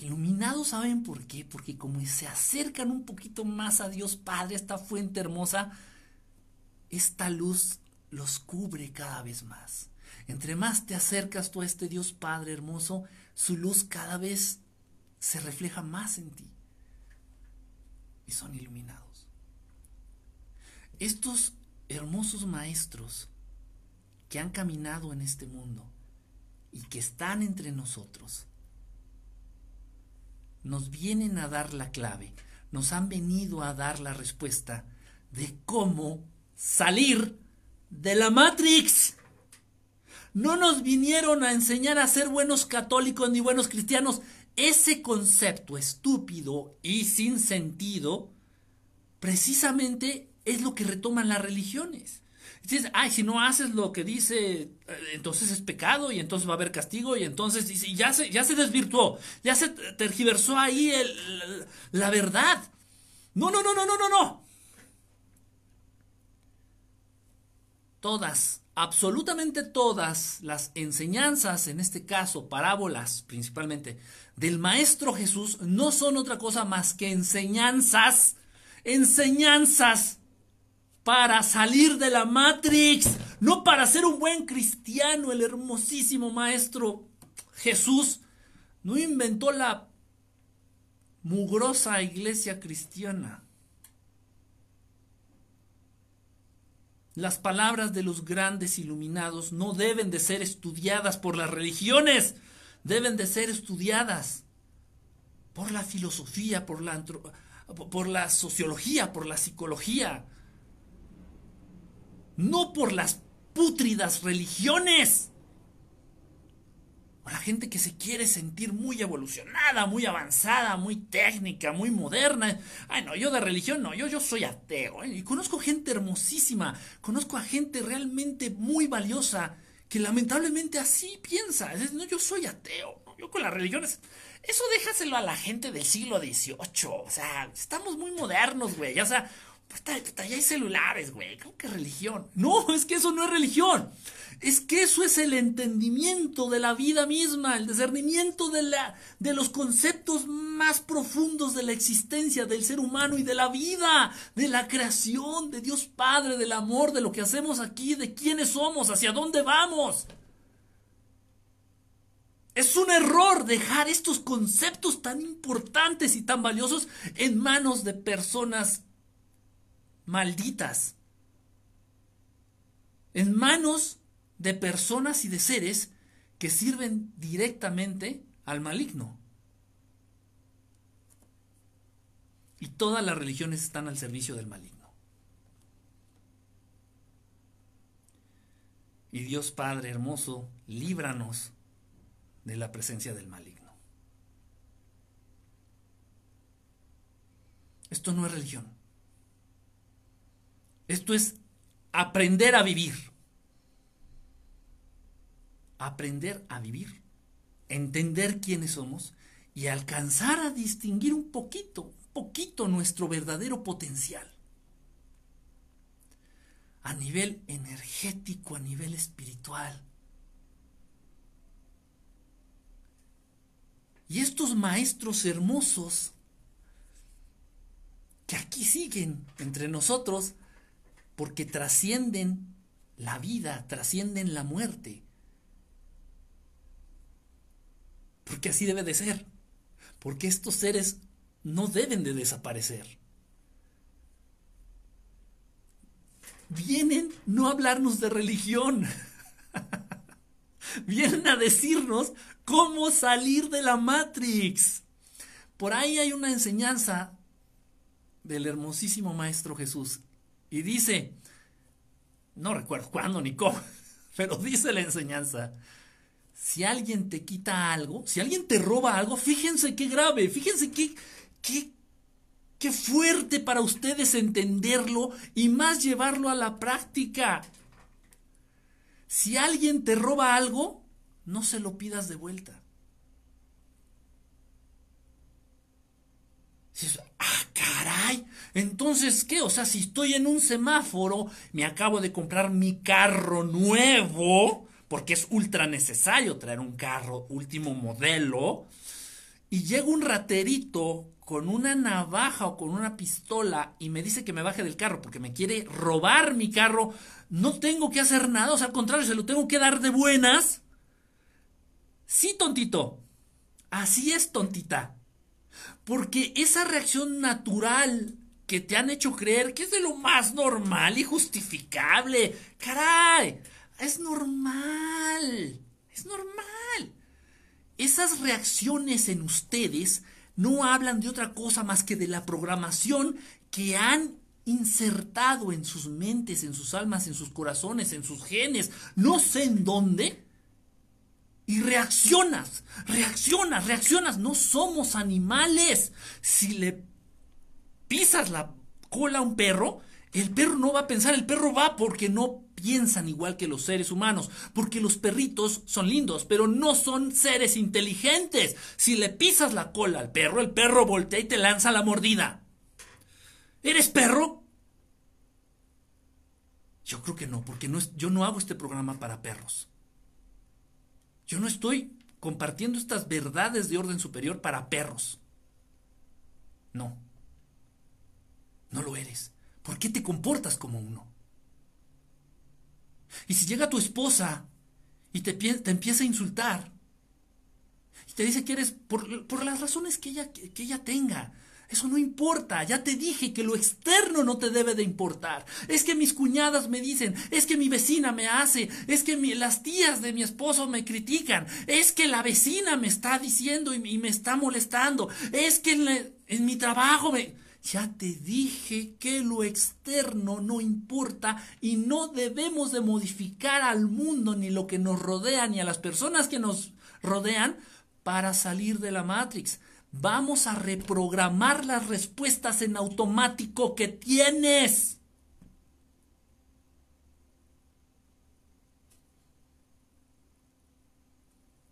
Iluminados, ¿saben por qué? Porque como se acercan un poquito más a Dios Padre, esta fuente hermosa, esta luz los cubre cada vez más. Entre más te acercas tú a este Dios Padre hermoso, su luz cada vez se refleja más en ti. Y son iluminados. Estos hermosos maestros que han caminado en este mundo y que están entre nosotros, nos vienen a dar la clave, nos han venido a dar la respuesta de cómo salir de la Matrix. No nos vinieron a enseñar a ser buenos católicos ni buenos cristianos. Ese concepto estúpido y sin sentido precisamente es lo que retoman las religiones. Dices, ay, si no haces lo que dice, eh, entonces es pecado y entonces va a haber castigo y entonces ya, se, ya se desvirtuó, ya se tergiversó ahí la verdad. No, no, no, no, no, no, no. Todas, absolutamente todas las enseñanzas, en este caso parábolas principalmente, del Maestro Jesús no son otra cosa más que enseñanzas, enseñanzas para salir de la Matrix, no para ser un buen cristiano. El hermosísimo maestro Jesús no inventó la mugrosa iglesia cristiana. Las palabras de los grandes iluminados no deben de ser estudiadas por las religiones, deben de ser estudiadas por la filosofía, por la, por la sociología, por la psicología, no por las pútridas religiones la gente que se quiere sentir muy evolucionada, muy avanzada, muy técnica, muy moderna. Ay, no, yo de religión no, yo, yo soy ateo. ¿eh? Y conozco gente hermosísima, conozco a gente realmente muy valiosa que lamentablemente así piensa. no, yo soy ateo, yo con las religiones. Eso déjaselo a la gente del siglo XVIII. O sea, estamos muy modernos, güey. O sea, ya hay celulares, güey. ¿Cómo que religión? No, es que eso no es religión. Es que eso es el entendimiento de la vida misma, el discernimiento de, la, de los conceptos más profundos de la existencia del ser humano y de la vida, de la creación, de Dios Padre, del amor, de lo que hacemos aquí, de quiénes somos, hacia dónde vamos. Es un error dejar estos conceptos tan importantes y tan valiosos en manos de personas malditas. En manos de personas y de seres que sirven directamente al maligno. Y todas las religiones están al servicio del maligno. Y Dios Padre hermoso, líbranos de la presencia del maligno. Esto no es religión. Esto es aprender a vivir aprender a vivir, entender quiénes somos y alcanzar a distinguir un poquito, un poquito nuestro verdadero potencial. A nivel energético, a nivel espiritual. Y estos maestros hermosos que aquí siguen entre nosotros porque trascienden la vida, trascienden la muerte, Porque así debe de ser. Porque estos seres no deben de desaparecer. Vienen no a hablarnos de religión. Vienen a decirnos cómo salir de la Matrix. Por ahí hay una enseñanza del hermosísimo Maestro Jesús. Y dice, no recuerdo cuándo ni cómo, pero dice la enseñanza, si alguien te quita algo, si alguien te roba algo, fíjense qué grave, fíjense qué, qué, qué fuerte para ustedes entenderlo y más llevarlo a la práctica. Si alguien te roba algo, no se lo pidas de vuelta. Ah, caray. Entonces, ¿qué? O sea, si estoy en un semáforo, me acabo de comprar mi carro nuevo, porque es ultra necesario traer un carro último modelo, y llega un raterito con una navaja o con una pistola y me dice que me baje del carro porque me quiere robar mi carro, no tengo que hacer nada, o sea, al contrario, se lo tengo que dar de buenas. Sí, tontito. Así es, tontita. Porque esa reacción natural que te han hecho creer que es de lo más normal y justificable, caray, es normal. Es normal. Esas reacciones en ustedes no hablan de otra cosa más que de la programación que han insertado en sus mentes, en sus almas, en sus corazones, en sus genes, no sé en dónde. Y reaccionas, reaccionas, reaccionas. No somos animales. Si le pisas la cola a un perro, el perro no va a pensar, el perro va porque no piensan igual que los seres humanos, porque los perritos son lindos, pero no son seres inteligentes. Si le pisas la cola al perro, el perro voltea y te lanza la mordida. ¿Eres perro? Yo creo que no, porque no es, yo no hago este programa para perros. Yo no estoy compartiendo estas verdades de orden superior para perros. No. No lo eres. ¿Por qué te comportas como uno? Y si llega tu esposa y te, empieza a insultar, y te dice que eres, por, las razones que ella, que ella tenga, Eso no importa, ya te dije que lo externo no te debe de importar. Es que mis cuñadas me dicen, es que mi vecina me hace, es que las tías de mi esposo me critican, es que la vecina me está diciendo y, me está molestando, es que en, en mi trabajo me... Ya te dije que lo externo no importa y no debemos de modificar al mundo ni lo que nos rodea ni a las personas que nos rodean para salir de la Matrix. Vamos a reprogramar las respuestas en automático que tienes.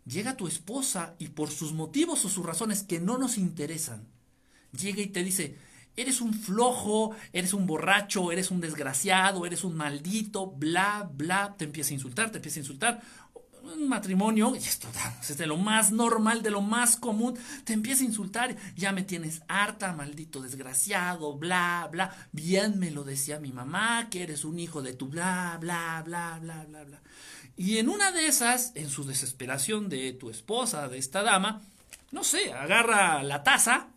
Llega tu esposa y por sus motivos o sus razones que no nos interesan, llega y te dice, eres un flojo, eres un borracho, eres un desgraciado, eres un maldito, bla, bla, te empieza a insultar, te empieza a insultar. Un matrimonio, y esto es de lo más normal, de lo más común, te empieza a insultar, ya me tienes harta, maldito desgraciado, bla, bla. Bien me lo decía mi mamá, que eres un hijo de tu bla, bla, bla, bla, bla, bla. Y en una de esas, en su desesperación de tu esposa, de esta dama, no sé, agarra la taza,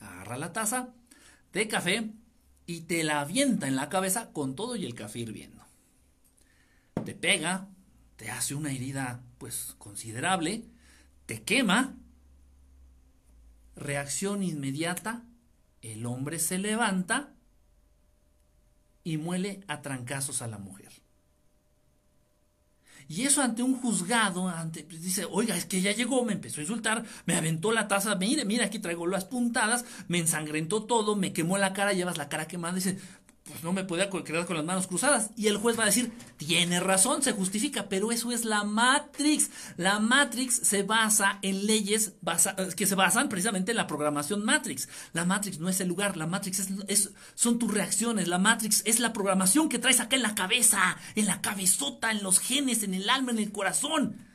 agarra la taza de café y te la avienta en la cabeza con todo y el café hirviendo. Te pega, te hace una herida pues considerable, te quema, reacción inmediata, el hombre se levanta y muele a trancazos a la mujer. Y eso ante un juzgado, ante, pues, dice, oiga, es que ya llegó, me empezó a insultar, me aventó la taza, mire, mire, aquí traigo las puntadas, me ensangrentó todo, me quemó la cara, llevas la cara quemada, dice, pues no me podía quedar con las manos cruzadas. Y el juez va a decir, tiene razón, se justifica, pero eso es la Matrix. La Matrix se basa en leyes que se basan precisamente en la programación Matrix. La Matrix no es el lugar, la Matrix es, son tus reacciones, la Matrix es la programación que traes acá en la cabeza, en la cabezota, en los genes, en el alma, en el corazón.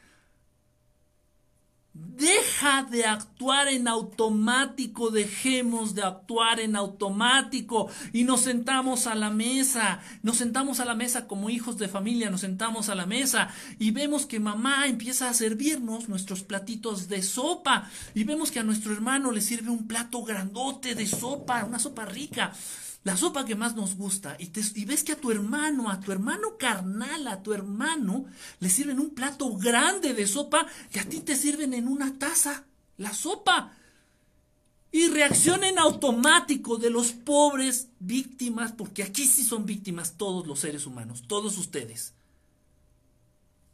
Deja de actuar en automático, dejemos de actuar en automático y nos sentamos a la mesa, nos sentamos a la mesa como hijos de familia, nos sentamos a la mesa y vemos que mamá empieza a servirnos nuestros platitos de sopa y vemos que a nuestro hermano le sirve un plato grandote de sopa, una sopa rica la sopa que más nos gusta y, ves que a tu hermano, a tu hermano carnal, a tu hermano, le sirven un plato grande de sopa y a ti te sirven en una taza la sopa. Y reacción en automático de los pobres víctimas, porque aquí sí son víctimas todos los seres humanos, todos ustedes.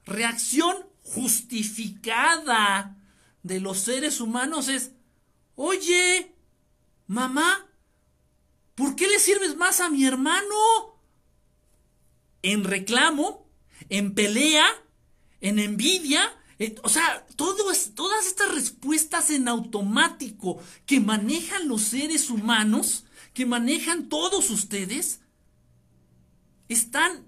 Reacción justificada de los seres humanos es, oye, mamá, ¿Por qué le sirves más a mi hermano? En reclamo, en pelea, en envidia, o sea, todas estas respuestas en automático que manejan los seres humanos, que manejan todos ustedes, están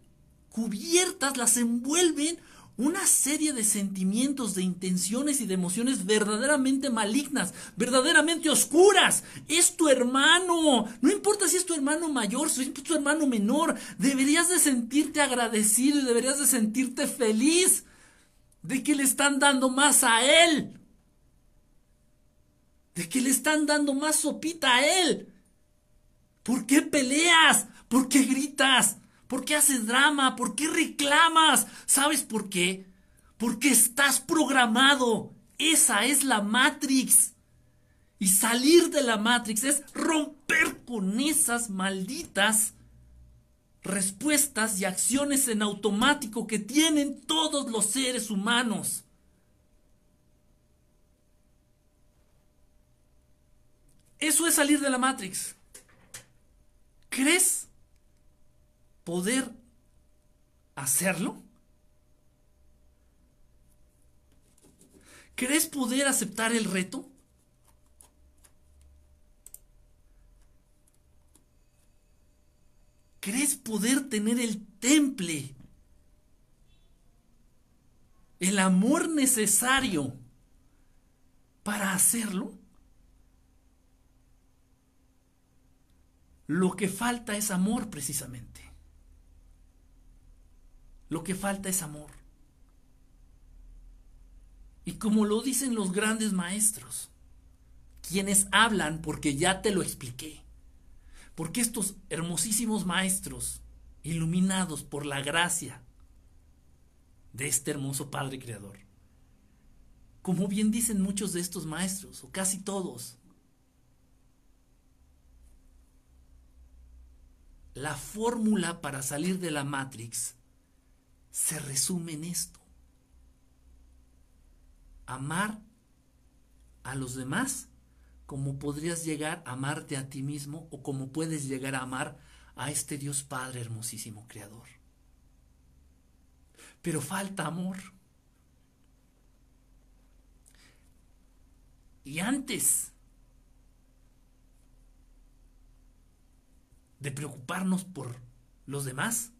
cubiertas, las envuelven una serie de sentimientos, de intenciones y de emociones verdaderamente malignas, verdaderamente oscuras. Es tu hermano. No importa si es tu hermano mayor, si es tu hermano menor. Deberías de sentirte agradecido y deberías de sentirte feliz de que le están dando más a él. De que le están dando más sopita a él. ¿Por qué peleas? ¿Por qué gritas? ¿Por qué haces drama? ¿Por qué reclamas? ¿Sabes por qué? Porque estás programado. Esa es la Matrix. Y salir de la Matrix es romper con esas malditas respuestas y acciones en automático que tienen todos los seres humanos. Eso es salir de la Matrix. ¿Crees poder hacerlo? ¿Crees poder aceptar el reto? ¿Crees poder tener el temple? El amor necesario para hacerlo? Lo que falta es amor precisamente. Lo que falta es amor. Y como lo dicen los grandes maestros, quienes hablan porque ya te lo expliqué. Porque estos hermosísimos maestros, iluminados por la gracia de este hermoso Padre Creador, como bien dicen muchos de estos maestros, o casi todos, la fórmula para salir de la Matrix se resume en esto. Amar a los demás como podrías llegar a amarte a ti mismo o como puedes llegar a amar a este Dios Padre hermosísimo Creador. Pero falta amor. Y antes de preocuparnos por los demás,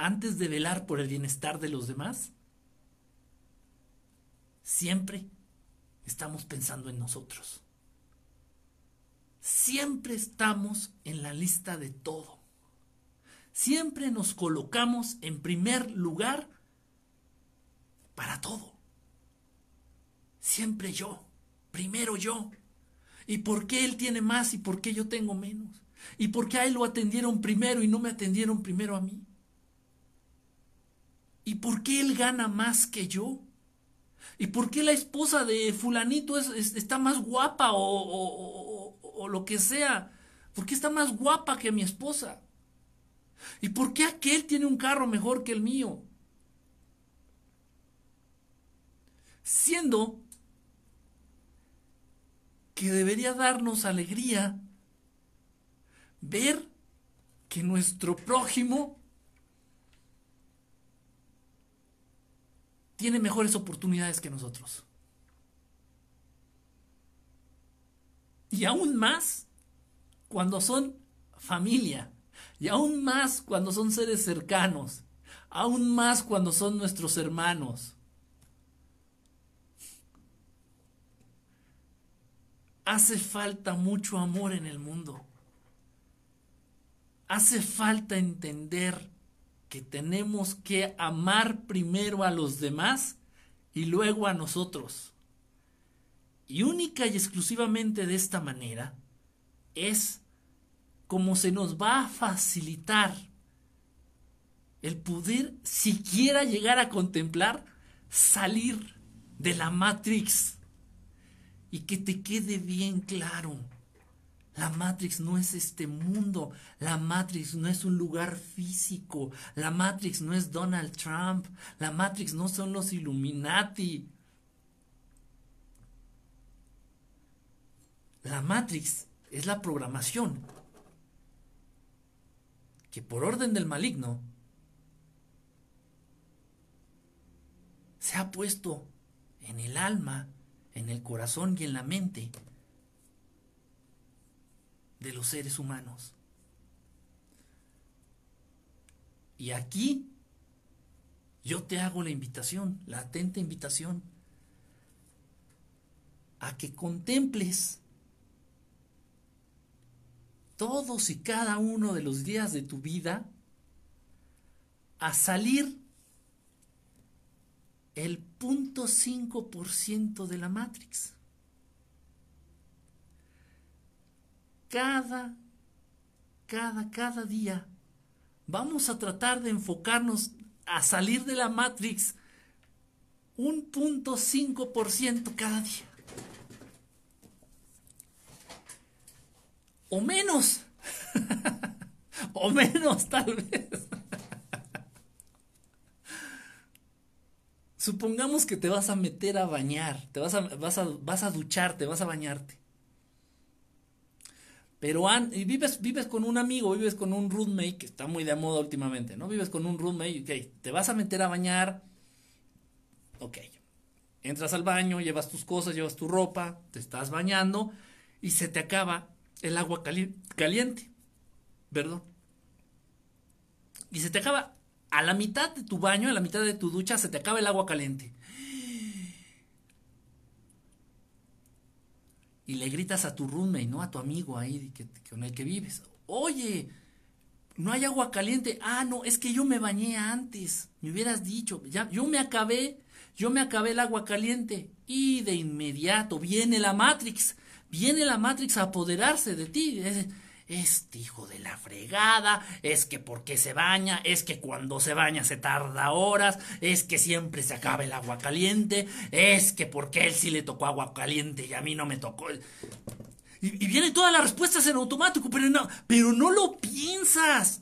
antes de velar por el bienestar de los demás, siempre estamos pensando en nosotros. Siempre estamos en la lista de todo. Siempre nos colocamos en primer lugar para todo. Siempre yo, primero yo. ¿Y por qué él tiene más y por qué yo tengo menos? ¿Y por qué a él lo atendieron primero y no me atendieron primero a mí? ¿Y por qué él gana más que yo? ¿Y por qué la esposa de fulanito está más guapa o, o, lo que sea? ¿Por qué está más guapa que mi esposa? ¿Y por qué aquel tiene un carro mejor que el mío? Siendo que debería darnos alegría ver que nuestro prójimo tiene mejores oportunidades que nosotros. Y aún más cuando son familia. Y aún más cuando son seres cercanos. Aún más cuando son nuestros hermanos. Hace falta mucho amor en el mundo. Hace falta entender que tenemos que amar primero a los demás y luego a nosotros. Y única y exclusivamente de esta manera es como se nos va a facilitar el poder siquiera llegar a contemplar salir de la Matrix y que te quede bien claro la Matrix no es este mundo, la Matrix no es un lugar físico, la Matrix no es Donald Trump, la Matrix no son los Illuminati. La Matrix es la programación que por orden del maligno se ha puesto en el alma, en el corazón y en la mente de los seres humanos. Y aquí yo te hago la invitación, la atenta invitación, a que contemples todos y cada uno de los días de tu vida a salir el punto 5% de la Matrix. Cada, cada, cada día vamos a tratar de enfocarnos a salir de la Matrix un punto cinco por ciento cada día. O menos. o menos tal vez. Supongamos que te vas a meter a bañar, te vas a, vas a, vas a ducharte, vas a bañarte. Pero vives, vives con un amigo, vives con un roommate, que está muy de moda últimamente, ¿no? Vives con un roommate, ok, te vas a meter a bañar, ok. Entras al baño, llevas tus cosas, llevas tu ropa, te estás bañando y se te acaba el agua caliente, ¿verdad? Y se te acaba, a la mitad de tu baño, a la mitad de tu ducha, se te acaba el agua caliente. Y le gritas a tu roommate, ¿no? A tu amigo ahí que, con el que vives. Oye, no hay agua caliente. Ah, no, es que yo me bañé antes. Me hubieras dicho. Ya, yo me acabé, yo me acabé el agua caliente y de inmediato viene la Matrix, viene la Matrix a apoderarse de ti. Este hijo de la fregada, es que porque se baña, es que cuando se baña se tarda horas, es que siempre se acaba el agua caliente, es que porque él sí le tocó agua caliente y a mí no me tocó. Y, y vienen todas las respuestas en automático, pero no, pero no lo piensas.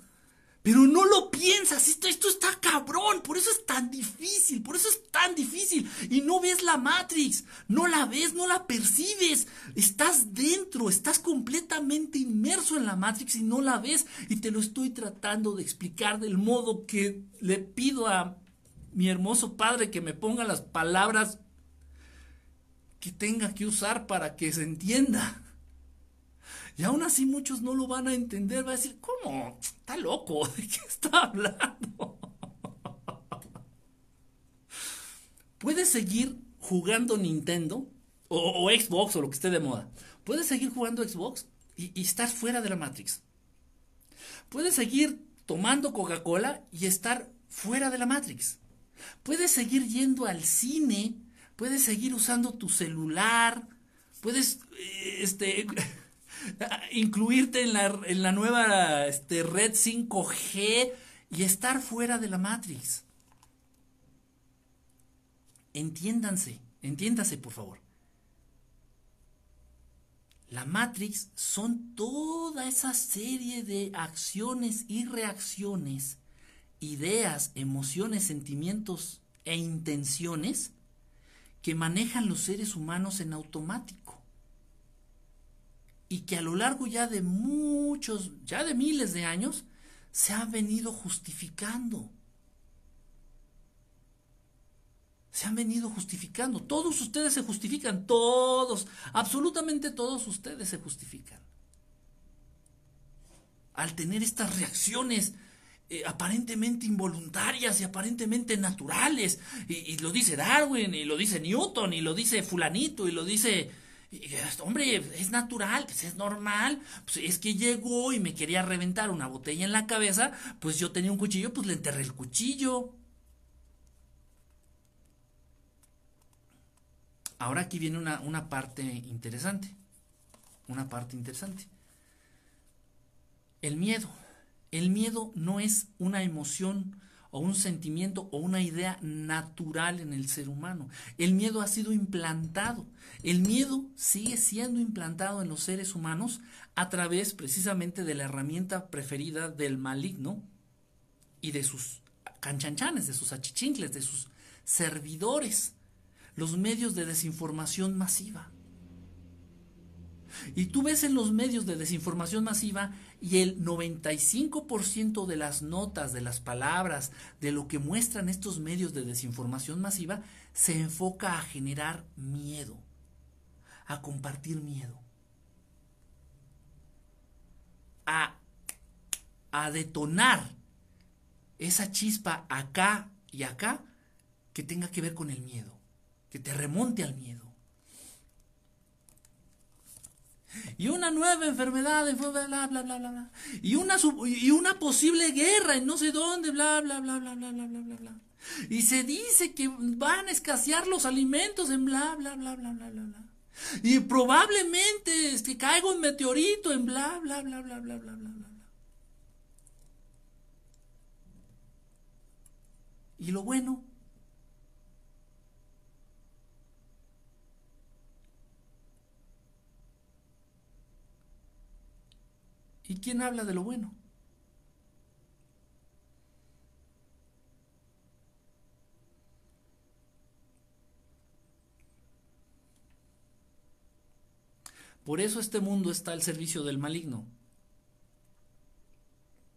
Pero no lo piensas, esto, está cabrón, por eso es tan difícil, por eso es tan difícil. Y no ves la Matrix, no la ves, no la percibes. Estás dentro, estás completamente inmerso en la Matrix y no la ves. Y te lo estoy tratando de explicar del modo que le pido a mi hermoso padre que me ponga las palabras que tenga que usar para que se entienda. Y aún así muchos no lo van a entender, va a decir, ¿cómo? Está loco, ¿de qué está hablando? Puedes seguir jugando Nintendo o, Xbox o lo que esté de moda. Puedes seguir jugando Xbox y, y estar fuera de la Matrix. Puedes seguir tomando Coca-Cola y estar fuera de la Matrix. Puedes seguir yendo al cine, puedes seguir usando tu celular, puedes eh, este incluirte en la, en la nueva este, red 5G y estar fuera de la Matrix. Entiéndanse, entiéndase por favor. La Matrix son toda esa serie de acciones y reacciones, ideas, emociones, sentimientos e intenciones que manejan los seres humanos en automático y que a lo largo ya de muchos, ya de miles de años, se ha venido justificando. Se han venido justificando. Todos ustedes se justifican, todos, absolutamente todos ustedes se justifican. Al tener estas reacciones eh, aparentemente involuntarias y aparentemente naturales, y, y lo dice Darwin, y lo dice Newton, y lo dice fulanito, y lo dice hombre, es natural, pues es normal. Pues es que llegó y me quería reventar una botella en la cabeza, pues yo tenía un cuchillo, pues le enterré el cuchillo. Ahora aquí viene una, una parte interesante. Una parte interesante. El miedo. El miedo no es una emoción o un sentimiento o una idea natural en el ser humano. El miedo ha sido implantado. El miedo sigue siendo implantado en los seres humanos a través precisamente de la herramienta preferida del maligno y de sus canchanchanes, de sus achichincles, de sus servidores, los medios de desinformación masiva. Y tú ves en los medios de desinformación masiva y el 95% de las notas, de las palabras, de lo que muestran estos medios de desinformación masiva, se enfoca a generar miedo, a compartir miedo, a, a detonar esa chispa acá y acá que tenga que ver con el miedo, que te remonte al miedo. Y una nueva enfermedad, bla, bla, bla, bla, bla, y una, y una posible guerra en no sé dónde, bla, bla, bla, bla, bla, bla, bla, bla. Y se dice que van a escasear los alimentos en bla, bla, bla, bla, bla, bla, bla. Y probablemente este, caiga un meteorito en bla, bla, bla, bla, bla, bla, bla, bla. Y lo bueno ¿Y quién habla de lo bueno? Por eso este mundo está al servicio del maligno.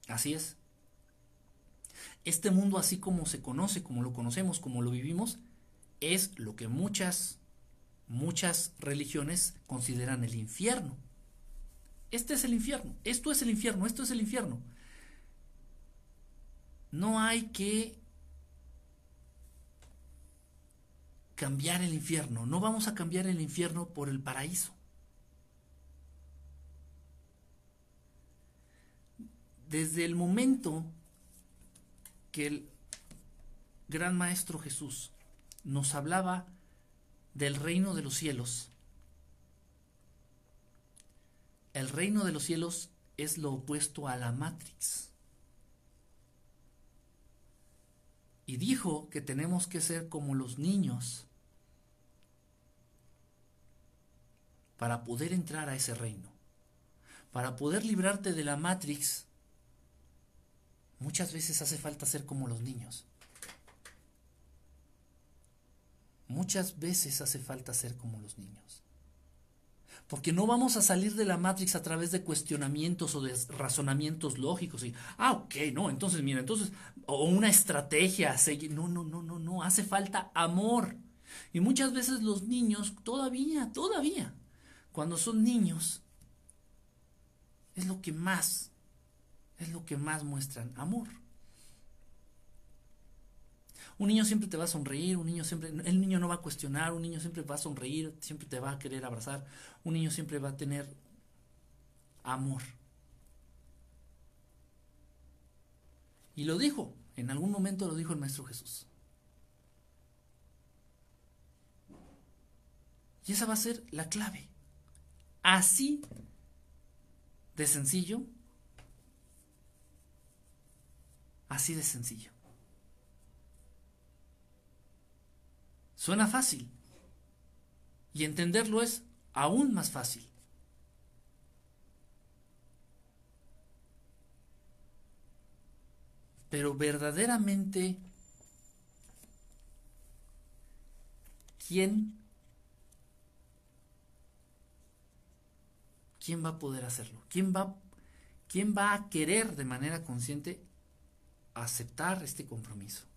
Así es. Este mundo así como se conoce, como lo conocemos, como lo vivimos, es lo que muchas, muchas religiones consideran el infierno. Este es el infierno, esto es el infierno, esto es el infierno. No hay que cambiar el infierno, no vamos a cambiar el infierno por el paraíso. Desde el momento que el gran maestro Jesús nos hablaba del reino de los cielos. El reino de los cielos es lo opuesto a la Matrix. Y dijo que tenemos que ser como los niños para poder entrar a ese reino. Para poder librarte de la Matrix, muchas veces hace falta ser como los niños. Muchas veces hace falta ser como los niños. Porque no vamos a salir de la Matrix a través de cuestionamientos o de razonamientos lógicos. Y, ah, ok, no, entonces, mira, entonces, o una estrategia. No, no, no, no, no, hace falta amor. Y muchas veces los niños, todavía, todavía, cuando son niños, es lo que más, es lo que más muestran amor. Un niño siempre te va a sonreír, un niño siempre, el niño no va a cuestionar, un niño siempre va a sonreír, siempre te va a querer abrazar, un niño siempre va a tener amor. Y lo dijo, en algún momento lo dijo el Maestro Jesús. Y esa va a ser la clave. Así de sencillo. Así de sencillo. Suena fácil. Y entenderlo es aún más fácil. Pero verdaderamente, ¿quién, quién va a poder hacerlo? ¿Quién va, quién va a querer de manera consciente aceptar este compromiso?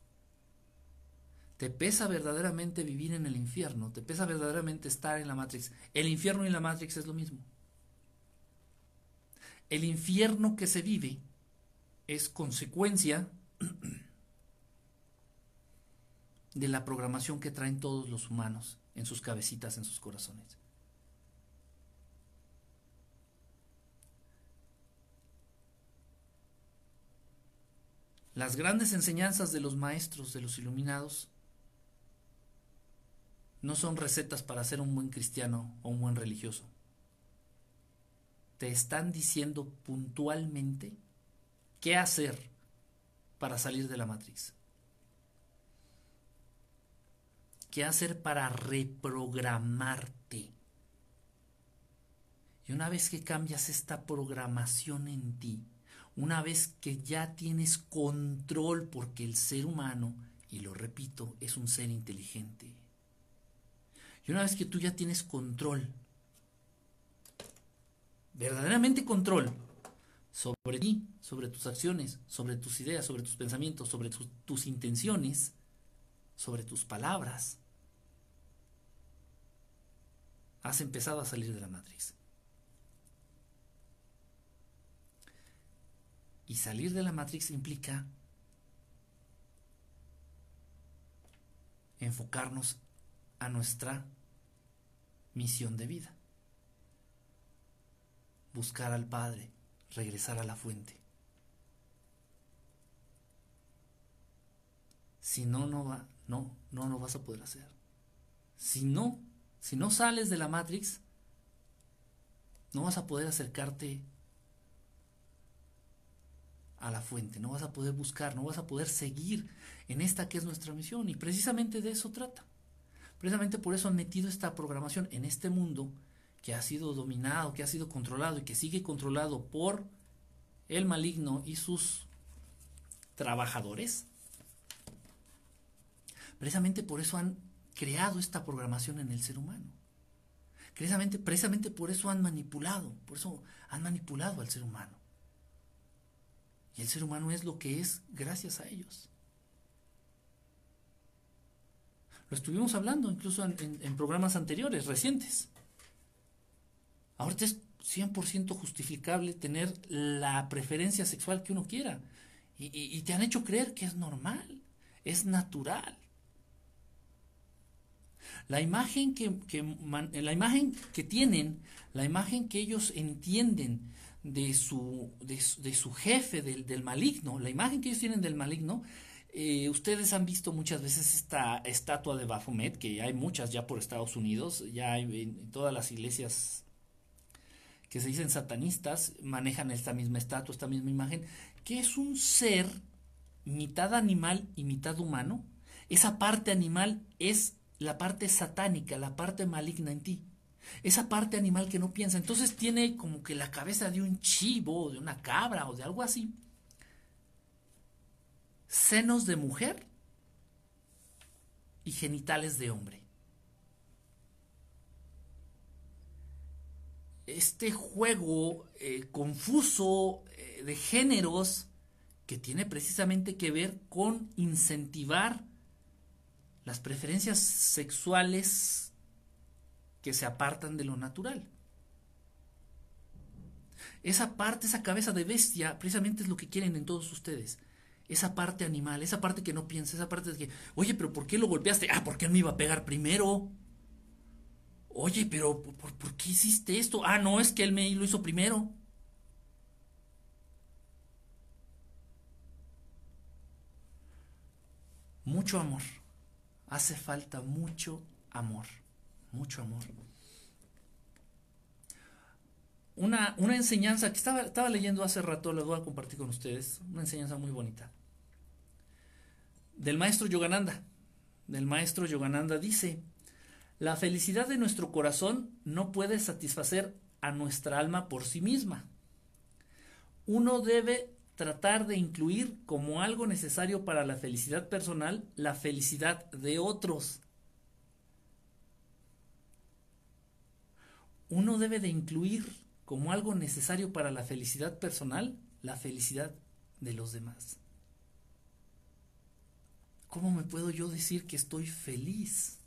Te pesa verdaderamente vivir en el infierno, te pesa verdaderamente estar en la Matrix. El infierno y la Matrix es lo mismo. El infierno que se vive es consecuencia de la programación que traen todos los humanos en sus cabecitas, en sus corazones. Las grandes enseñanzas de los maestros, de los iluminados, no son recetas para ser un buen cristiano o un buen religioso. Te están diciendo puntualmente qué hacer para salir de la matriz. ¿Qué hacer para reprogramarte? Y una vez que cambias esta programación en ti, una vez que ya tienes control, porque el ser humano, y lo repito, es un ser inteligente, y una vez que tú ya tienes control, verdaderamente control sobre ti, sobre tus acciones, sobre tus ideas, sobre tus pensamientos, sobre tus intenciones, sobre tus palabras, has empezado a salir de la matriz. Y salir de la matriz implica enfocarnos a nuestra misión de vida. Buscar al Padre, regresar a la fuente. Si no, no va, no, no lo vas a poder hacer. Si no, si no sales de la Matrix, no vas a poder acercarte a la fuente, no vas a poder buscar, no vas a poder seguir en esta que es nuestra misión. Y precisamente de eso trata. Precisamente por eso han metido esta programación en este mundo que ha sido dominado, que ha sido controlado y que sigue controlado por el maligno y sus trabajadores. Precisamente por eso han creado esta programación en el ser humano. Precisamente, precisamente por eso han manipulado, por eso han manipulado al ser humano. Y el ser humano es lo que es gracias a ellos. Estuvimos hablando incluso en, programas anteriores, recientes. Ahorita es 100% justificable tener la preferencia sexual que uno quiera. Y, te han hecho creer que es normal, es natural. La imagen que, la imagen que tienen, la imagen que ellos entienden de su, de, su jefe, del, del, maligno, la imagen que ellos tienen del maligno, Eh, ustedes han visto muchas veces esta estatua de Baphomet, que hay muchas ya por Estados Unidos, ya hay en todas las iglesias que se dicen satanistas, manejan esta misma estatua, esta misma imagen, que es un ser mitad animal y mitad humano. Esa parte animal es la parte satánica, la parte maligna en ti. Esa parte animal que no piensa. Entonces tiene como que la cabeza de un chivo, de una cabra o de algo así. Senos de mujer y genitales de hombre. Este juego eh, confuso eh, de géneros que tiene precisamente que ver con incentivar las preferencias sexuales que se apartan de lo natural. Esa parte, esa cabeza de bestia, precisamente es lo que quieren en todos ustedes. Esa parte animal, esa parte que no piensa, esa parte de que, oye, pero ¿por qué lo golpeaste? Ah, ¿por qué me iba a pegar primero? Oye, pero ¿por, ¿por, qué hiciste esto? Ah, no, es que él me lo hizo primero. Mucho amor. Hace falta mucho amor mucho amor. Una, una enseñanza que estaba, estaba leyendo hace rato, la voy a compartir con ustedes, una enseñanza muy bonita. Del maestro Yogananda. Del maestro Yogananda dice, la felicidad de nuestro corazón no puede satisfacer a nuestra alma por sí misma. Uno debe tratar de incluir como algo necesario para la felicidad personal la felicidad de otros. uno debe de incluir como algo necesario para la felicidad personal la felicidad de los demás. ¿Cómo me puedo yo decir que estoy feliz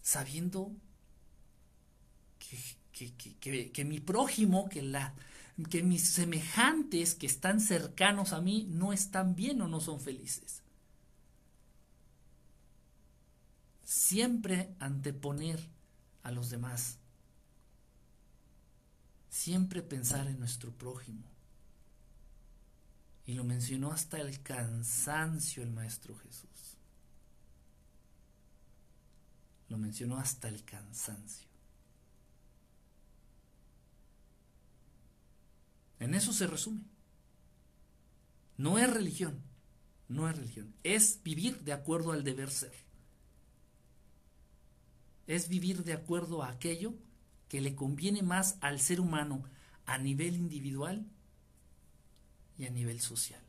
sabiendo que, que, mi prójimo, que, la, que mis semejantes que están cercanos a mí no están bien o no son felices? Siempre anteponer a los demás. Siempre pensar en nuestro prójimo. Y lo mencionó hasta el cansancio el Maestro Jesús. Lo mencionó hasta el cansancio. En eso se resume. No es religión, no es religión, es vivir de acuerdo al deber ser es vivir de acuerdo a aquello que le conviene más al ser humano a nivel individual y a nivel social.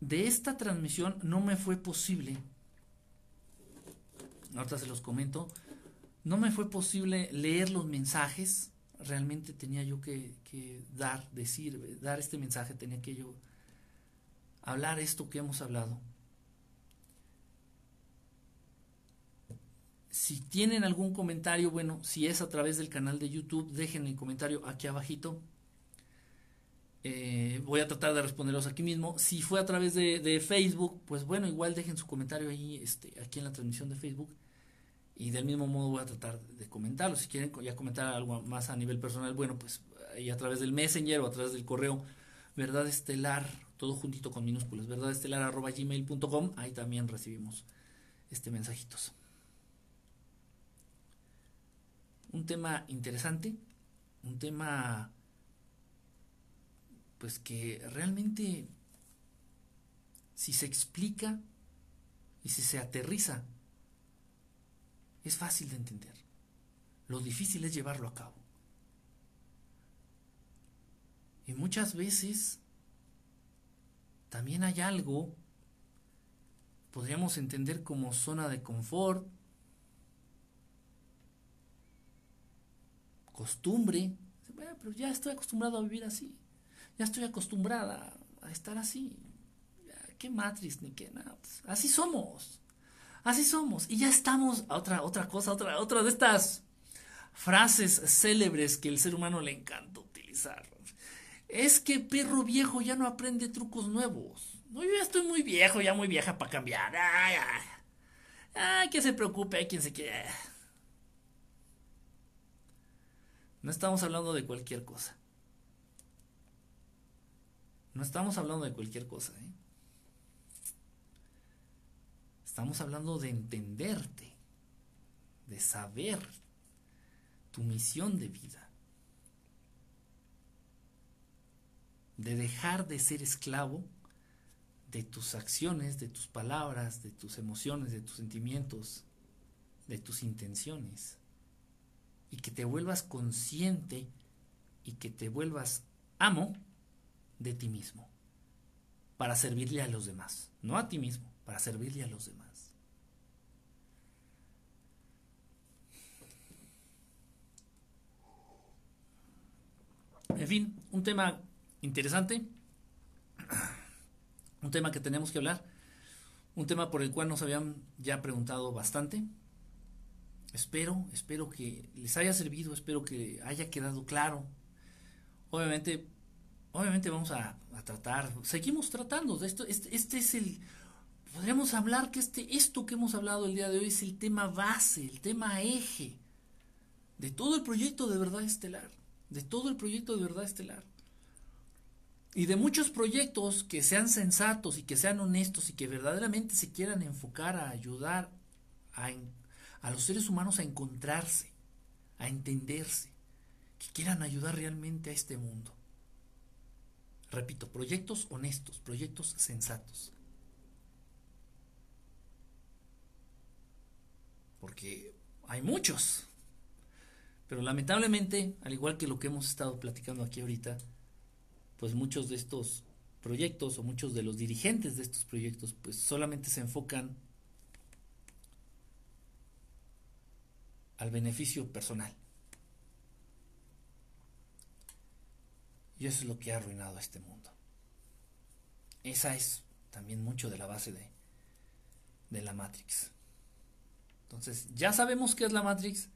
De esta transmisión no me fue posible, ahorita se los comento, no me fue posible leer los mensajes, realmente tenía yo que, que dar, decir, dar este mensaje, tenía que yo hablar esto que hemos hablado. Si tienen algún comentario, bueno, si es a través del canal de YouTube, dejen el comentario aquí abajito. Eh, voy a tratar de responderlos aquí mismo. Si fue a través de, Facebook, pues bueno, igual dejen su comentario ahí, este, aquí en la transmisión de Facebook. Y del mismo modo voy a tratar de comentarlo. Si quieren ya comentar algo más a nivel personal, bueno, pues ahí a través del Messenger o a través del correo verdad estelar todo juntito con minúsculas, verdad estelar arroba gmail.com, ahí también recibimos este mensajitos. Un tema interesante, un tema pues que realmente si se explica y si se aterriza es fácil de entender. Lo difícil es llevarlo a cabo. Y muchas veces también hay algo, podríamos entender como zona de confort, costumbre, pero ya estoy acostumbrado a vivir así, ya estoy acostumbrada a estar así, qué matriz ni qué nada, pues, así somos, así somos, y ya estamos, otra, otra cosa, otra, otra de estas frases célebres que el ser humano le encanta utilizar es que perro viejo ya no aprende trucos nuevos. No, yo ya estoy muy viejo, ya muy vieja para cambiar. Ay, ay. ay, que se preocupe, hay quien se quiera. No estamos hablando de cualquier cosa. No estamos hablando de cualquier cosa. ¿eh? Estamos hablando de entenderte, de saber tu misión de vida, de dejar de ser esclavo de tus acciones, de tus palabras, de tus emociones, de tus sentimientos, de tus intenciones. Y que te vuelvas consciente y que te vuelvas amo de ti mismo. Para servirle a los demás. No a ti mismo, para servirle a los demás. En fin, un tema interesante un tema que tenemos que hablar, un tema por el cual nos habían ya preguntado bastante. Espero, espero que les haya servido, espero que haya quedado claro. Obviamente, obviamente vamos a, tratar, seguimos tratando de esto, este, este, es el, podríamos hablar que este, esto que hemos hablado el día de hoy es el tema base, el tema eje de todo el proyecto de verdad estelar, de todo el proyecto de verdad estelar. Y de muchos proyectos que sean sensatos y que sean honestos y que verdaderamente se quieran enfocar a ayudar a, a los seres humanos a encontrarse, a entenderse, que quieran ayudar realmente a este mundo. Repito, proyectos honestos, proyectos sensatos. Porque hay muchos. Pero lamentablemente, al igual que lo que hemos estado platicando aquí ahorita, pues muchos de estos proyectos o muchos de los dirigentes de estos proyectos pues solamente se enfocan al beneficio personal. Y eso es lo que ha arruinado a este mundo. Esa es también mucho de la base de, de la Matrix. Entonces, ya sabemos qué es la Matrix,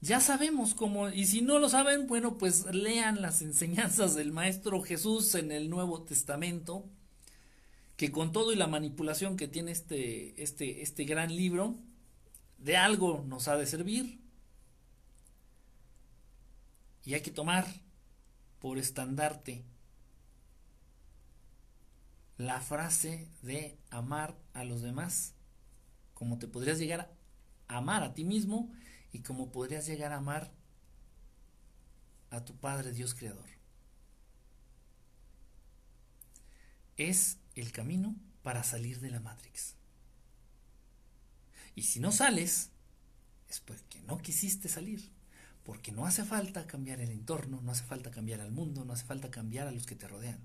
ya sabemos cómo, y si no lo saben, bueno, pues lean las enseñanzas del Maestro Jesús en el Nuevo Testamento, que con todo y la manipulación que tiene este, este, este gran libro, de algo nos ha de servir. Y hay que tomar por estandarte la frase de amar a los demás, como te podrías llegar a amar a ti mismo y cómo podrías llegar a amar a tu Padre Dios Creador. Es el camino para salir de la Matrix. Y si no sales, es porque no quisiste salir, porque no hace falta cambiar el entorno, no hace falta cambiar al mundo, no hace falta cambiar a los que te rodean.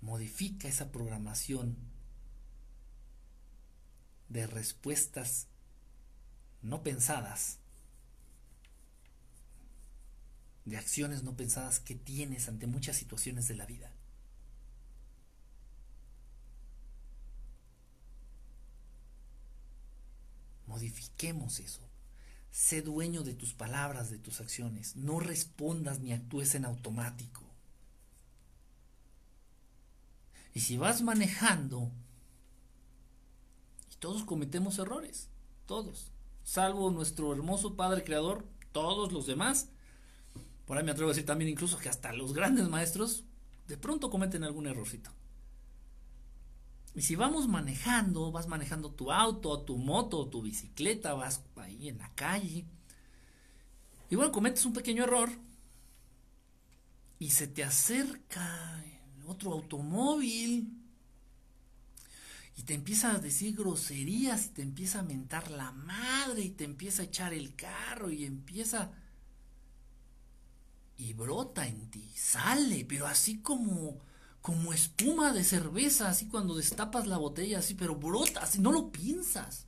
Modifica esa programación de respuestas no pensadas, de acciones no pensadas que tienes ante muchas situaciones de la vida. Modifiquemos eso. Sé dueño de tus palabras, de tus acciones. No respondas ni actúes en automático. Y si vas manejando todos cometemos errores, todos, salvo nuestro hermoso Padre Creador, todos los demás. Por ahí me atrevo a decir también incluso que hasta los grandes maestros de pronto cometen algún errorcito. Y si vamos manejando, vas manejando tu auto, tu moto, tu bicicleta, vas ahí en la calle, y bueno, cometes un pequeño error y se te acerca otro automóvil y te empieza a decir groserías y te empieza a mentar la madre y te empieza a echar el carro y empieza y brota en ti, sale, pero así como como espuma de cerveza, así cuando destapas la botella, así, pero brota, así no lo piensas.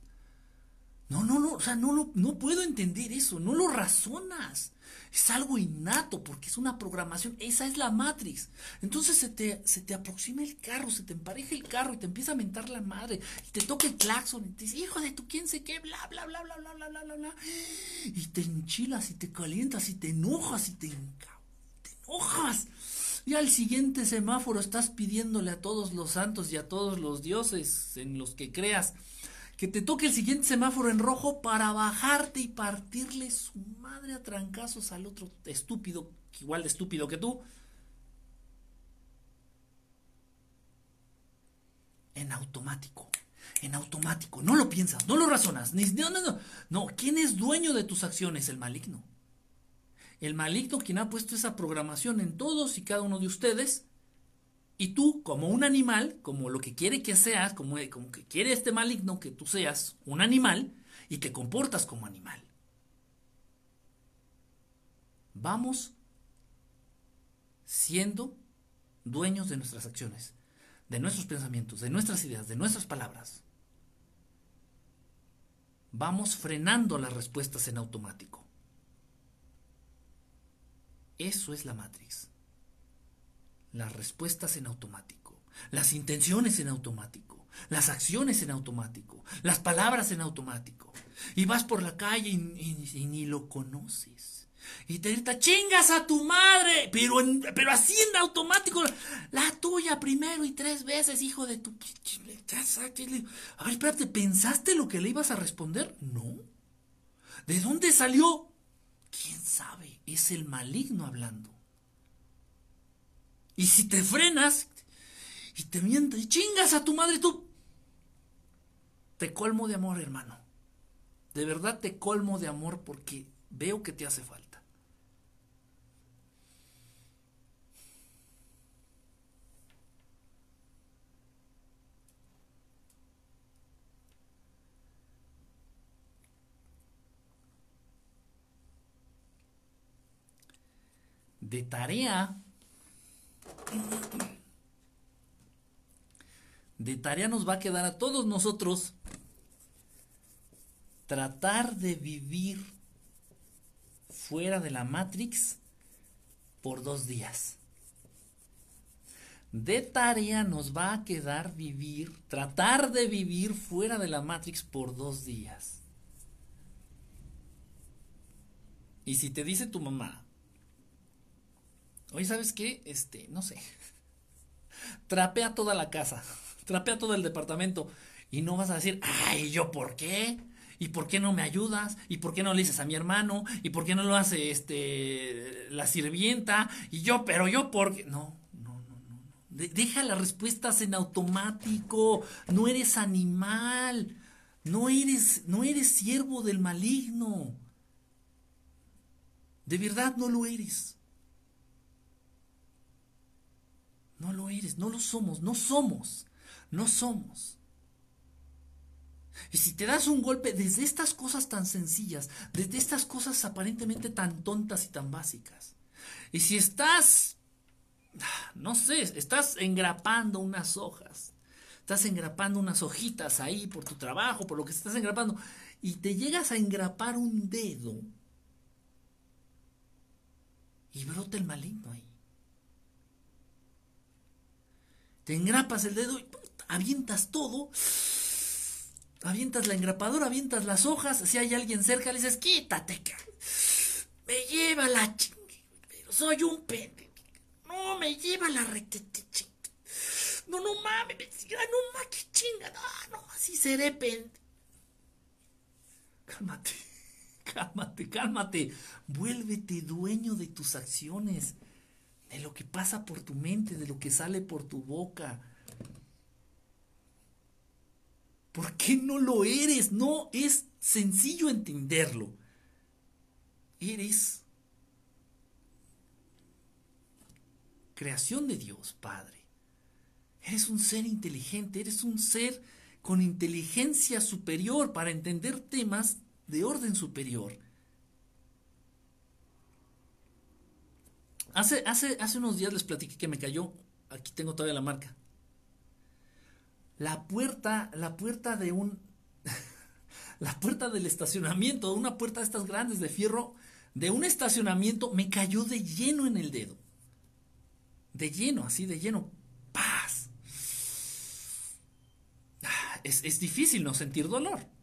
No, no, no, o sea, no, lo, no puedo entender eso, no lo razonas. Es algo innato porque es una programación, esa es la Matrix. Entonces se te, se te aproxima el carro, se te empareja el carro y te empieza a mentar la madre y te toca el claxon y te dice, hijo de tu quién sé qué, bla, bla, bla, bla, bla, bla, bla, bla, bla. Y te enchilas y te calientas y te enojas y te, te enojas. Y al siguiente semáforo estás pidiéndole a todos los santos y a todos los dioses en los que creas que te toque el siguiente semáforo en rojo para bajarte y partirle su madre a trancazos al otro estúpido, igual de estúpido que tú. En automático, en automático, no lo piensas, no lo razonas, ni, no, no, no, no, ¿quién es dueño de tus acciones? El maligno. El maligno quien ha puesto esa programación en todos y cada uno de ustedes y tú, como un animal, como lo que quiere que seas, como, que quiere este maligno que tú seas un animal y que comportas como animal. Vamos siendo dueños de nuestras acciones, de nuestros pensamientos, de nuestras ideas, de nuestras palabras. Vamos frenando las respuestas en automático. Eso es la Matrix las respuestas en automático, las intenciones en automático, las acciones en automático, las palabras en automático. Y vas por la calle y, ni lo conoces. Y te grita, chingas a tu madre, pero, pero así en automático, la tuya primero y tres veces, hijo de tu... A ver, espérate, ¿pensaste lo que le ibas a responder? No. ¿De dónde salió? ¿Quién sabe? Es el maligno hablando. Y si te frenas y te mientes y chingas a tu madre, tú te colmo de amor, hermano. De verdad te colmo de amor porque veo que te hace falta. De tarea de tarea nos va a quedar a todos nosotros tratar de vivir fuera de la Matrix por dos días. De tarea nos va a quedar vivir, tratar de vivir fuera de la Matrix por dos días. Y si te dice tu mamá, Oye, ¿sabes qué? Este, no sé. Trapea toda la casa, trapea todo el departamento y no vas a decir, ay, ¿yo por qué? ¿Y por qué no me ayudas? ¿Y por qué no le dices a mi hermano? ¿Y por qué no lo hace este la sirvienta? Y yo, pero yo por qué? No, no, no, no. deja las respuestas en automático. No eres animal. No eres, no eres siervo del maligno. De verdad no lo eres. No lo eres, no lo somos, no somos, no somos. Y si te das un golpe desde estas cosas tan sencillas, desde estas cosas aparentemente tan tontas y tan básicas, y si estás, no sé, estás engrapando unas hojas, estás engrapando unas hojitas ahí por tu trabajo, por lo que estás engrapando, y te llegas a engrapar un dedo, y brota el maligno ahí. Te engrapas el dedo y avientas todo, avientas la engrapadora, avientas las hojas, si hay alguien cerca le dices, quítate, me lleva la chingue, pero soy un pendejo, no, me lleva la recta, no, no mames, no mames, que chinga, no, no, así seré pendejo. Cálmate, cálmate, cálmate, vuélvete dueño de tus acciones de lo que pasa por tu mente, de lo que sale por tu boca. ¿Por qué no lo eres? No es sencillo entenderlo. Eres creación de Dios, Padre. Eres un ser inteligente, eres un ser con inteligencia superior para entender temas de orden superior. Hace, hace, hace unos días les platiqué que me cayó. Aquí tengo todavía la marca. La puerta, la puerta de un. la puerta del estacionamiento, una puerta de estas grandes de fierro, de un estacionamiento, me cayó de lleno en el dedo. De lleno, así de lleno. ¡Paz! Ah, es, es difícil no sentir dolor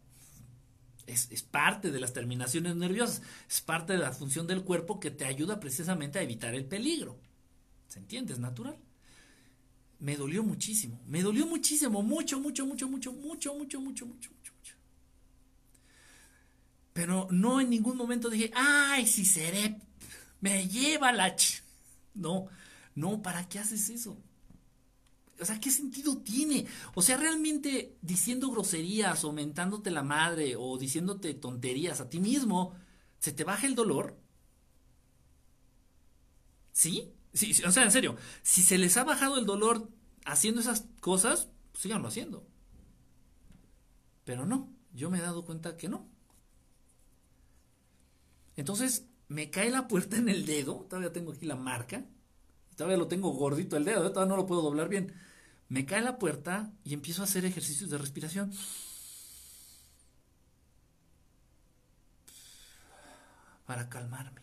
es, parte de las terminaciones nerviosas, es parte de la función del cuerpo que te ayuda precisamente a evitar el peligro. ¿Se entiende? Es natural. me dolió muchísimo. Me dolió muchísimo, mucho, mucho, mucho, mucho, mucho, mucho, mucho, mucho, mucho, mucho. Pero no en ningún momento dije, ay, si seré, me lleva la... Ch no, no, ¿para qué haces eso? O sea, ¿qué sentido tiene? O sea, realmente diciendo groserías o mentándote la madre o diciéndote tonterías a ti mismo, ¿se te baja el dolor? ¿Sí? o sea, en serio, si se les ha bajado el dolor haciendo esas cosas, síganlo haciendo. Pero no, yo me he dado cuenta que no. Entonces, me cae la puerta en el dedo, todavía tengo aquí la marca, todavía lo tengo gordito el dedo, ¿eh? todavía no lo puedo doblar bien. Me cae la puerta y empiezo a hacer ejercicios de respiración. Para calmarme.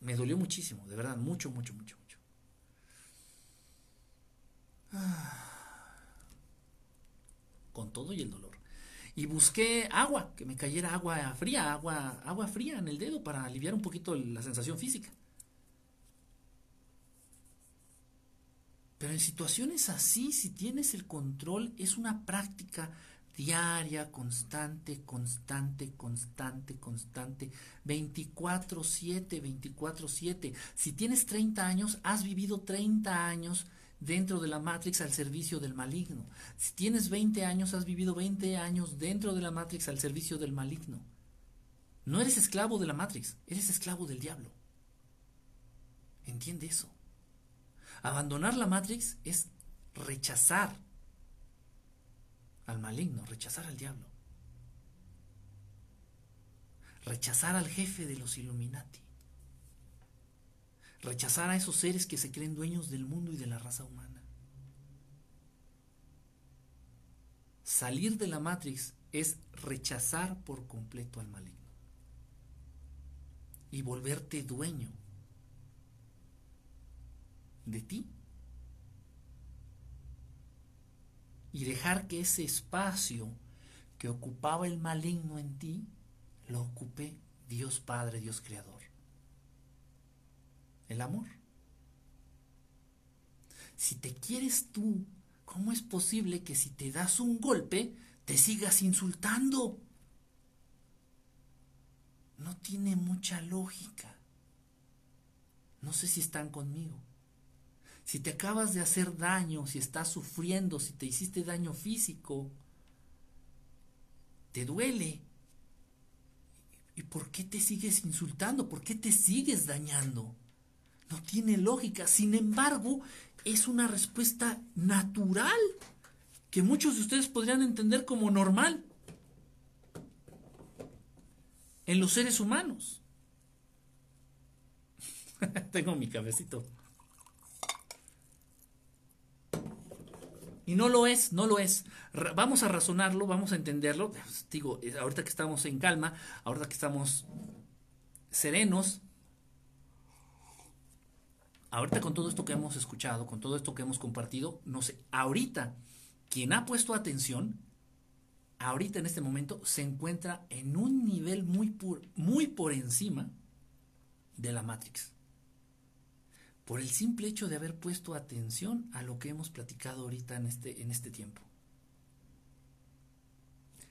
Me dolió muchísimo, de verdad, mucho, mucho, mucho, mucho. Con todo y el dolor. Y busqué agua, que me cayera agua fría, agua, agua fría en el dedo para aliviar un poquito la sensación física. Pero en situaciones así, si tienes el control, es una práctica diaria, constante, constante, constante, constante, 24/7, 24/7. Si tienes 30 años, has vivido 30 años dentro de la Matrix al servicio del maligno. Si tienes 20 años, has vivido 20 años dentro de la Matrix al servicio del maligno. No eres esclavo de la Matrix, eres esclavo del diablo. Entiende eso. Abandonar la Matrix es rechazar al maligno, rechazar al diablo. Rechazar al jefe de los Illuminati. Rechazar a esos seres que se creen dueños del mundo y de la raza humana. Salir de la Matrix es rechazar por completo al maligno y volverte dueño de ti y dejar que ese espacio que ocupaba el maligno en ti lo ocupe Dios Padre, Dios Creador. El amor. Si te quieres tú, ¿cómo es posible que si te das un golpe te sigas insultando? No tiene mucha lógica. No sé si están conmigo. Si te acabas de hacer daño, si estás sufriendo, si te hiciste daño físico, te duele. ¿Y por qué te sigues insultando? ¿Por qué te sigues dañando? No tiene lógica. Sin embargo, es una respuesta natural que muchos de ustedes podrían entender como normal en los seres humanos. Tengo mi cabecito. Y no lo es, no lo es. vamos a razonarlo, vamos a entenderlo. Pues, digo, eh, ahorita que estamos en calma, ahorita que estamos serenos, ahorita con todo esto que hemos escuchado, con todo esto que hemos compartido, no sé, ahorita quien ha puesto atención, ahorita en este momento se encuentra en un nivel muy, muy por encima de la Matrix por el simple hecho de haber puesto atención a lo que hemos platicado ahorita en este, en este tiempo.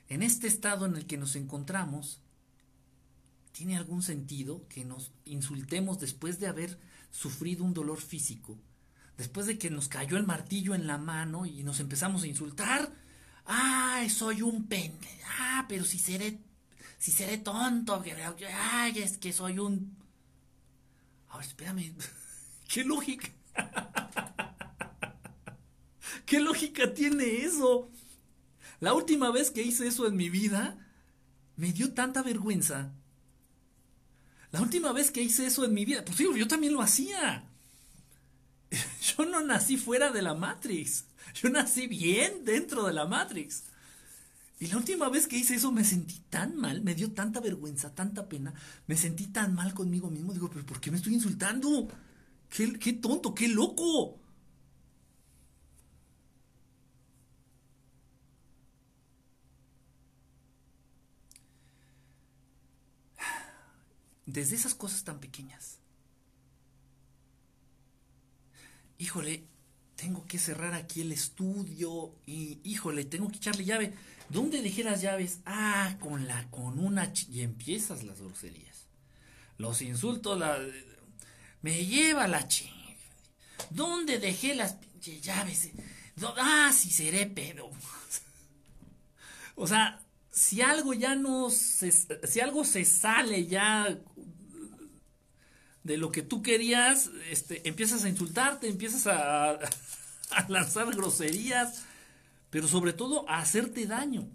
En este estado en el que nos encontramos, ¿tiene algún sentido que nos insultemos después de haber sufrido un dolor físico? Después de que nos cayó el martillo en la mano y nos empezamos a insultar. ¡Ay, soy un pende! ¡Ah, pero si seré, si seré tonto! ¡Ay, es que soy un... Ahora, espérame. ¿Qué lógica? ¿Qué lógica tiene eso? La última vez que hice eso en mi vida, me dio tanta vergüenza. La última vez que hice eso en mi vida, pues digo, yo también lo hacía. Yo no nací fuera de la Matrix. Yo nací bien dentro de la Matrix. Y la última vez que hice eso me sentí tan mal, me dio tanta vergüenza, tanta pena, me sentí tan mal conmigo mismo. Digo, pero ¿por qué me estoy insultando? Qué, tonto, qué loco. Desde esas cosas tan pequeñas. Híjole, tengo que cerrar aquí el estudio y, híjole, tengo que echarle llave. ¿Dónde dejé las llaves? Ah, con la, con una, y empiezas las groserías. Los insultos, la, me lleva la ching. ¿Dónde dejé las llaves? Ah, sí seré pedo. o sea, si algo ya no se, si algo se sale ya de lo que tú querías, este, empiezas a insultarte, empiezas a, a lanzar groserías, pero sobre todo a hacerte daño.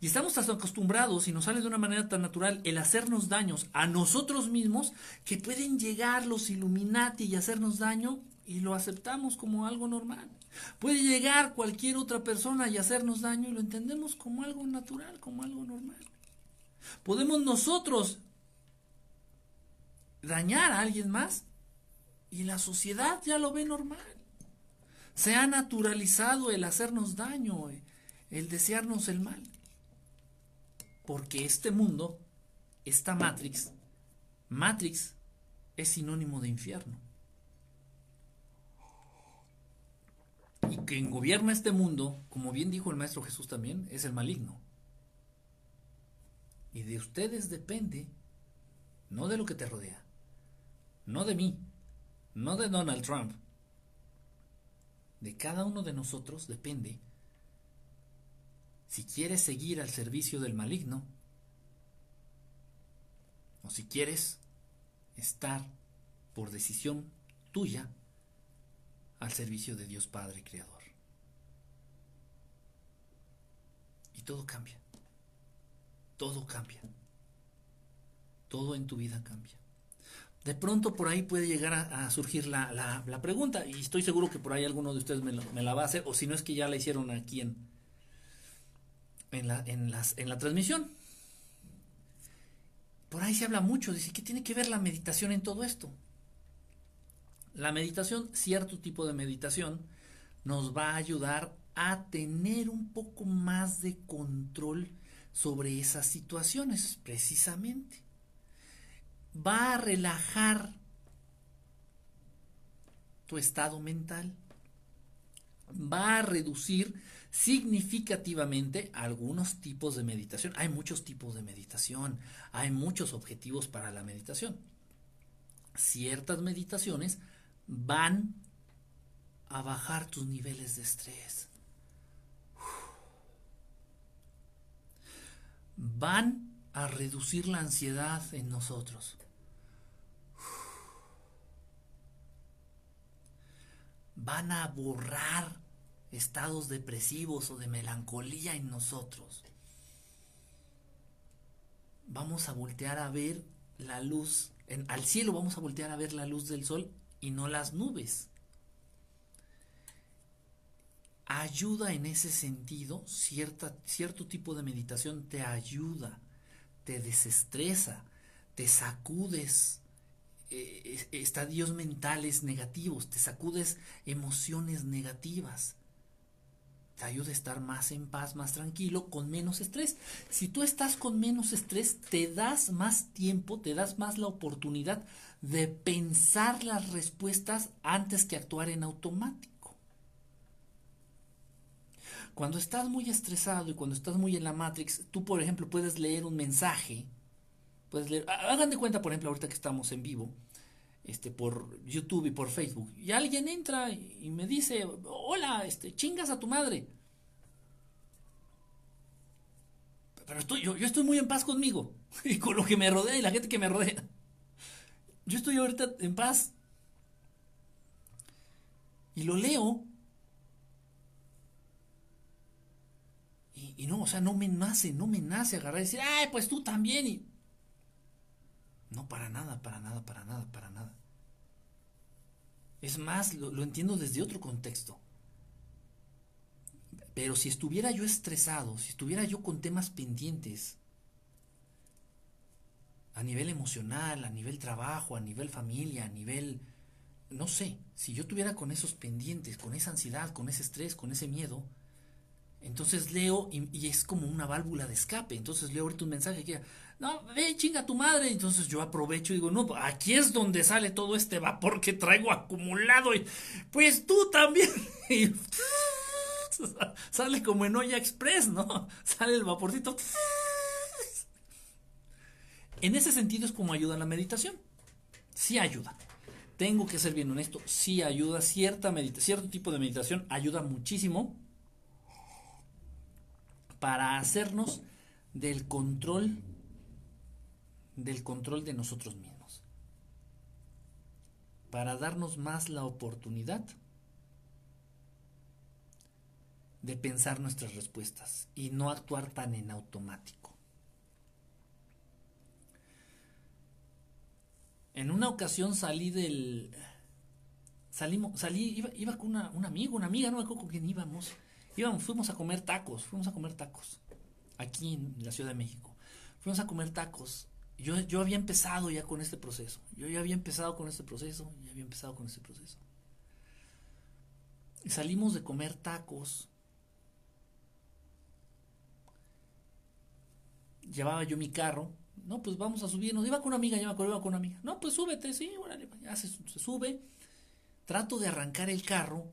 Y estamos tan acostumbrados y nos sale de una manera tan natural el hacernos daños a nosotros mismos que pueden llegar los Illuminati y hacernos daño y lo aceptamos como algo normal. Puede llegar cualquier otra persona y hacernos daño y lo entendemos como algo natural, como algo normal. Podemos nosotros dañar a alguien más y la sociedad ya lo ve normal. Se ha naturalizado el hacernos daño, el desearnos el mal. Porque este mundo, esta Matrix, Matrix es sinónimo de infierno. Y quien gobierna este mundo, como bien dijo el Maestro Jesús también, es el maligno. Y de ustedes depende, no de lo que te rodea, no de mí, no de Donald Trump, de cada uno de nosotros depende si quieres seguir al servicio del maligno o si quieres estar por decisión tuya al servicio de Dios Padre Creador. Y todo cambia. Todo cambia. Todo en tu vida cambia de pronto por ahí puede llegar a, surgir la, la, pregunta y estoy seguro que por ahí alguno de ustedes me, la va a hacer o si no es que ya la hicieron aquí en, en, la, en, las, en la transmisión. Por ahí se habla mucho, dice, ¿qué tiene que ver la meditación en todo esto? La meditación, cierto tipo de meditación, nos va a ayudar a tener un poco más de control sobre esas situaciones, precisamente va a relajar tu estado mental, va a reducir significativamente algunos tipos de meditación. Hay muchos tipos de meditación, hay muchos objetivos para la meditación. Ciertas meditaciones van a bajar tus niveles de estrés. Van a reducir la ansiedad en nosotros. Van a borrar estados depresivos o de melancolía en nosotros. Vamos a voltear a ver la luz, al cielo vamos a voltear a ver la luz del sol y no las nubes. Ayuda en ese sentido, cierta, cierto tipo de meditación te ayuda te desestresa, te sacudes eh, estadios mentales negativos, te sacudes emociones negativas. Te ayuda a estar más en paz, más tranquilo, con menos estrés. Si tú estás con menos estrés, te das más tiempo, te das más la oportunidad de pensar las respuestas antes que actuar en automático. Cuando estás muy estresado y cuando estás muy en la Matrix, tú, por ejemplo, puedes leer un mensaje. Puedes leer. Hagan de cuenta, por ejemplo, ahorita que estamos en vivo, este, por YouTube y por Facebook, y alguien entra y me dice: Hola, este, chingas a tu madre. Pero estoy, yo, yo estoy muy en paz conmigo y con lo que me rodea y la gente que me rodea. Yo estoy ahorita en paz. Y lo leo Y, no, o sea, no me nace, no me nace agarrar y decir, ay, pues tú también. Y... No, para nada, para nada, para nada, para nada. Es más, lo, lo entiendo desde otro contexto. Pero si estuviera yo estresado, si estuviera yo con temas pendientes, a nivel emocional, a nivel trabajo, a nivel familia, a nivel, no sé, si yo tuviera con esos pendientes, con esa ansiedad, con ese estrés, con ese miedo, Entonces leo y, es como una válvula de escape. Entonces leo ahorita un mensaje que no, ve, chinga tu madre. Entonces yo aprovecho y digo, no, aquí es donde sale todo este vapor que traigo acumulado. Y pues tú también. Sale como en olla express, ¿no? Sale el vaporcito. En ese sentido es como ayuda la meditación. Sí ayuda. Tengo que ser bien honesto, sí ayuda. Cierta cierto tipo de meditación ayuda muchísimo para hacernos del control del control de nosotros mismos. Para darnos más la oportunidad de pensar nuestras respuestas y no actuar tan en automático. En una ocasión salí del salimos salí iba, con una, un amigo, una amiga, no me acuerdo con quién íbamos. Íbamos, fuimos a comer tacos, fuimos a comer tacos aquí en la Ciudad de México. Fuimos a comer tacos. Yo, yo había empezado ya con este proceso. Yo ya había empezado con este proceso. Ya había empezado con este proceso. Salimos de comer tacos llevaba yo mi carro, no, pues vamos a subirnos, iba con una amiga, ya me acuerdo, iba con una amiga, no, pues súbete, sí, bueno, ya se, sube, trato de arrancar el carro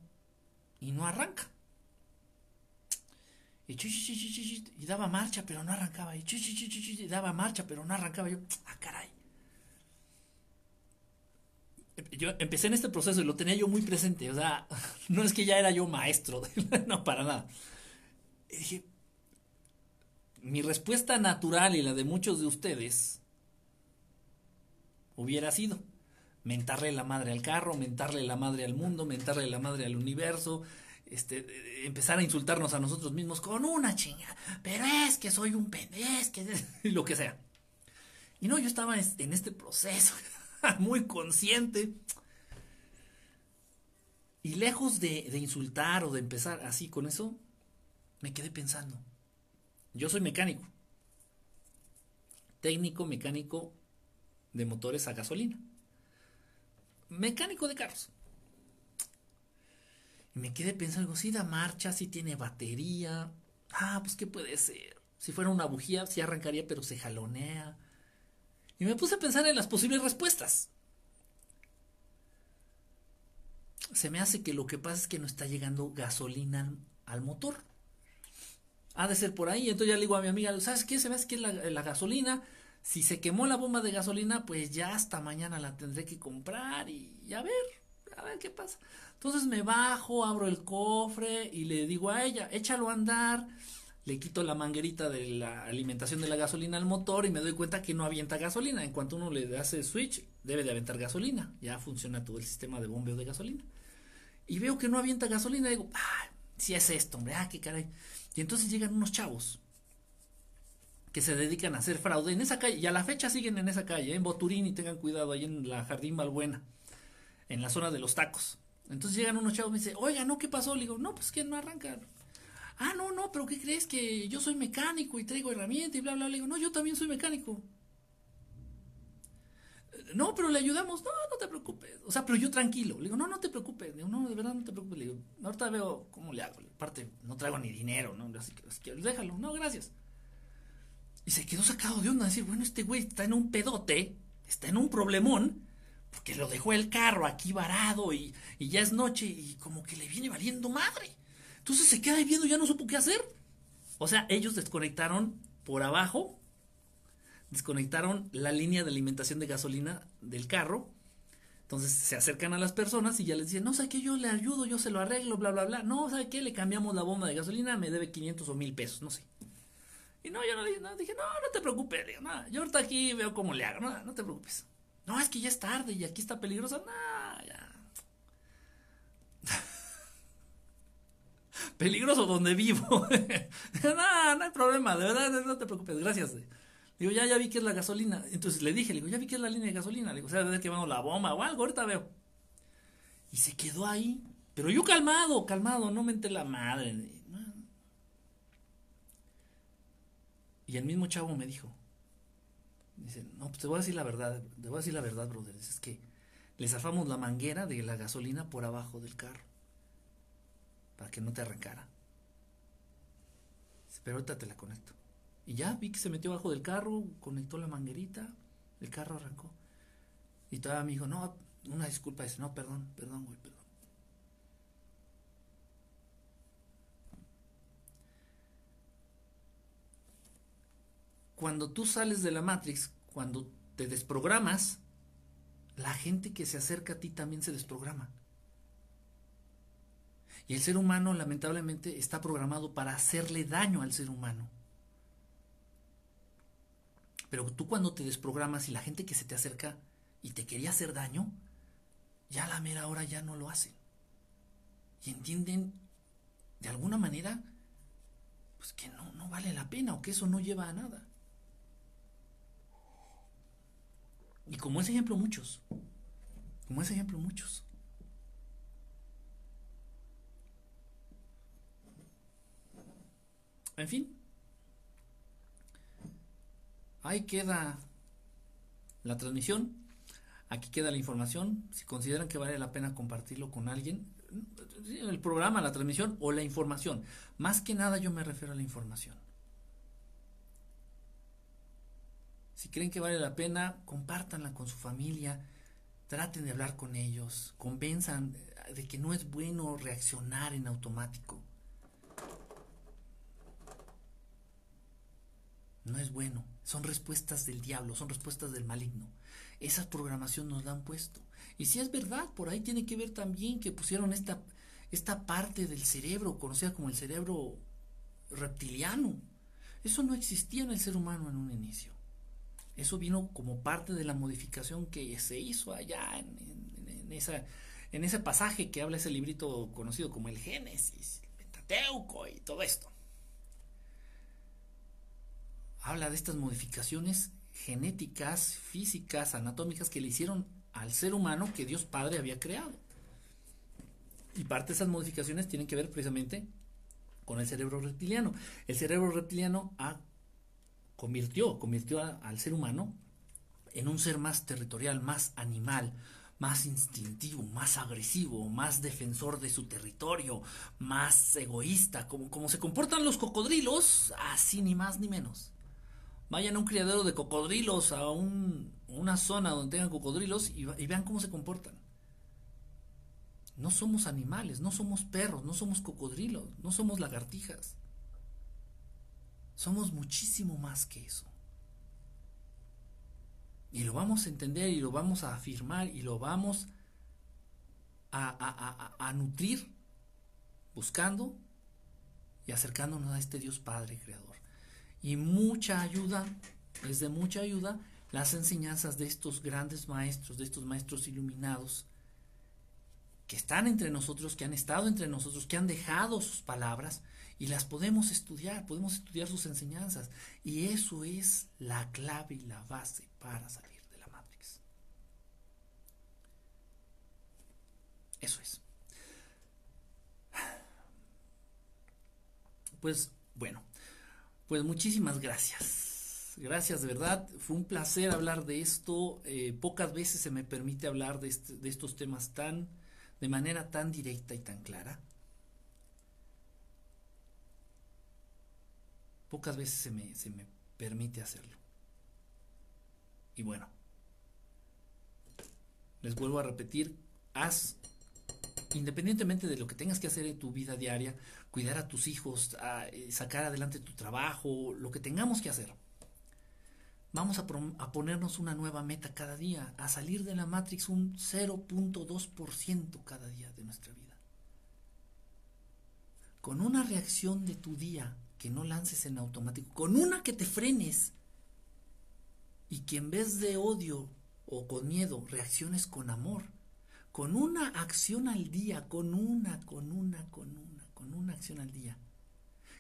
y no arranca. Y, daba marcha, pero no arrancaba. Y, daba marcha, pero no arrancaba. Yo, ah, caray. Yo empecé en este proceso y lo tenía yo muy presente. O sea, no es que ya era yo maestro, no, para nada. Y dije, mi respuesta natural y la de muchos de ustedes hubiera sido mentarle la madre al carro, mentarle la madre al mundo, mentarle la madre al universo, este, empezar a insultarnos a nosotros mismos con una chinga, pero es que soy un pendejo, que lo que sea. Y no, yo estaba en este proceso, muy consciente. Y lejos de insultar o de empezar así con eso, me quedé pensando, yo soy mecánico. Técnico mecánico de motores a gasolina. Mecánico de carros. Y me quedé pensando, si da marcha, si tiene batería. Ah, pues qué puede ser. Si fuera una bujía, sí arrancaría, pero se jalonea. Y me puse a pensar en las posibles respuestas. Se me hace que lo que pasa es que no está llegando gasolina al motor ha de ser por ahí. Entonces ya le digo a mi amiga, ¿sabes qué? Se ve que es la, gasolina. Si se quemó la bomba de gasolina, pues ya hasta mañana la tendré que comprar y, a ver, a ver qué pasa. Entonces me bajo, abro el cofre y le digo a ella, échalo a andar. Le quito la manguerita de la alimentación de la gasolina al motor y me doy cuenta que no avienta gasolina. En cuanto uno le hace switch, debe de aventar gasolina. Ya funciona todo el sistema de bombeo de gasolina. Y veo que no avienta gasolina y digo, ah, si es esto, hombre, ah, qué caray. Y entonces llegan unos chavos que se dedican a hacer fraude en esa calle, y a la fecha siguen en esa calle, en Boturín, y tengan cuidado, ahí en la Jardín Balbuena, en la zona de los tacos. Entonces llegan unos chavos y me dicen, oiga, ¿no? ¿Qué pasó? Le digo, no, pues que no arrancan. Ah, no, no, pero ¿qué crees? Que yo soy mecánico y traigo herramienta y bla, bla, bla. Le digo, no, yo también soy mecánico. No, pero le ayudamos. No, no te preocupes. O sea, pero yo tranquilo. Le digo, no, no te preocupes. Le digo, no, de verdad no te preocupes. Le digo, ahorita veo cómo le hago. Aparte, no traigo ni dinero, ¿no? Así que, déjalo. No, gracias. Y se quedó sacado de onda. Decir, bueno, este güey está en un pedote, está en un problemón, porque lo dejó el carro aquí varado y, ya es noche y como que le viene valiendo madre. Entonces se queda viendo ya no supo qué hacer. O sea, ellos desconectaron por abajo desconectaron la línea de alimentación de gasolina del carro. Entonces se acercan a las personas y ya les dicen, no, ¿sabe qué? Yo le ayudo, yo se lo arreglo, bla, bla, bla. No, ¿sabe qué? Le cambiamos la bomba de gasolina, me debe 500 o 1000 pesos, no sé. Y no, yo no dije, no, no, te preocupes, yo ahorita aquí veo cómo le hago, no te preocupes. No, es que ya es tarde y aquí está peligroso, no, ya. peligroso donde vivo. no, no hay problema, de verdad, no te preocupes, gracias. Digo, ya, ya vi que es la gasolina. Entonces le dije, le digo, ya vi que es la línea de gasolina. Le digo, o sea, debe que la bomba o algo, ahorita veo. Y se quedó ahí. Pero yo calmado, calmado, no mente la madre. Y el mismo chavo me dijo, dice, no, pues te voy a decir la verdad, te voy a decir la verdad, brother. Es que le zafamos la manguera de la gasolina por abajo del carro. Para que no te arrancara. pero ahorita te la conecto. Y ya vi que se metió bajo del carro, conectó la manguerita, el carro arrancó. Y todavía me dijo, no, una disculpa, dice, no, perdón, perdón, güey, perdón. Cuando tú sales de la Matrix, cuando te desprogramas, la gente que se acerca a ti también se desprograma. Y el ser humano lamentablemente está programado para hacerle daño al ser humano. Pero tú cuando te desprogramas y la gente que se te acerca y te quería hacer daño, ya a la mera hora ya no lo hacen. Y entienden de alguna manera pues que no, no vale la pena o que eso no lleva a nada. Y como ese ejemplo muchos, como ese ejemplo muchos. En fin, ahí queda la transmisión, aquí queda la información, si consideran que vale la pena compartirlo con alguien, el programa, la transmisión o la información, más que nada yo me refiero a la información. Si creen que vale la pena, compártanla con su familia, traten de hablar con ellos, convenzan de que no es bueno reaccionar en automático. No es bueno. Son respuestas del diablo, son respuestas del maligno. Esa programación nos la han puesto. Y si es verdad, por ahí tiene que ver también que pusieron esta, esta parte del cerebro, conocida como el cerebro reptiliano. Eso no existía en el ser humano en un inicio. Eso vino como parte de la modificación que se hizo allá en, esa, en ese pasaje que habla ese librito conocido como el Génesis, el Pentateuco y todo esto habla de estas modificaciones genéticas, físicas, anatómicas que le hicieron al ser humano que Dios Padre había creado. Y parte de esas modificaciones tienen que ver precisamente con el cerebro reptiliano. El cerebro reptiliano convirtió, convirtió al ser humano en un ser más territorial, más animal, más instintivo, más agresivo, más defensor de su territorio, más egoísta, como, como se comportan los cocodrilos, así ni más ni menos. Vayan a un criadero de cocodrilos, a una zona donde tengan cocodrilos y vean cómo se comportan. No somos animales, no somos perros, no somos cocodrilos, no somos lagartijas. Somos muchísimo más que eso. Y lo vamos a entender y lo vamos a afirmar y lo vamos a, a, nutrir buscando y acercándonos a este Dios Padre Creador y mucha ayuda, es de mucha ayuda las enseñanzas de estos grandes maestros, de estos maestros iluminados, que están entre nosotros, que han estado entre nosotros, que han dejado sus palabras y las podemos estudiar, podemos estudiar sus enseñanzas. Y eso es la clave y la base para salir de la Matrix. Eso es. Pues bueno, pues muchísimas gracias. Gracias, de verdad. Fue un placer hablar de esto. Eh, pocas veces se me permite hablar de, este, de estos temas tan, de manera tan directa y tan clara. Pocas veces se me, se me permite hacerlo. Y bueno, les vuelvo a repetir, haz, independientemente de lo que tengas que hacer en tu vida diaria, cuidar a tus hijos, a eh, sacar adelante tu trabajo, lo que tengamos que hacer. Vamos a, a ponernos una nueva meta cada día, a salir de la Matrix un 0.2% cada día de nuestra vida. Con una reacción de tu día que no lances en automático, con una que te frenes y que en vez de odio o con miedo reacciones con amor, con una acción al día, con una, con una, con una con una acción al día.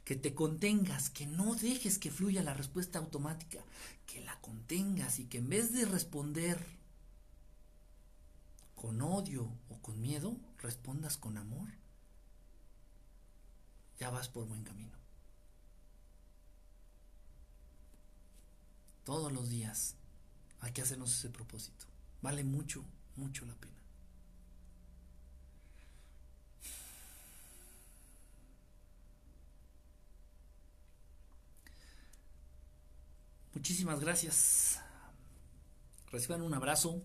Que te contengas, que no dejes que fluya la respuesta automática, que la contengas y que en vez de responder con odio o con miedo, respondas con amor. Ya vas por buen camino. Todos los días hay que hacernos ese propósito. Vale mucho, mucho la pena. Muchísimas gracias. Reciban un abrazo.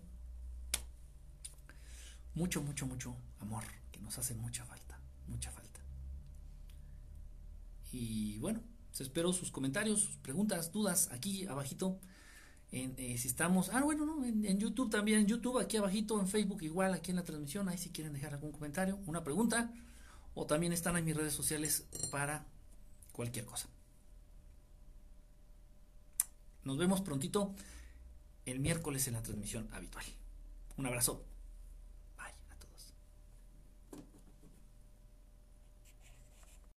Mucho, mucho, mucho amor, que nos hace mucha falta, mucha falta. Y bueno, espero sus comentarios, sus preguntas, dudas aquí abajito. Eh, si estamos, ah bueno, no, en, en, YouTube también, en YouTube aquí abajito, en Facebook igual, aquí en la transmisión, ahí si quieren dejar algún comentario, una pregunta, o también están en mis redes sociales para cualquier cosa. Nos vemos prontito el miércoles en la transmisión habitual. Un abrazo.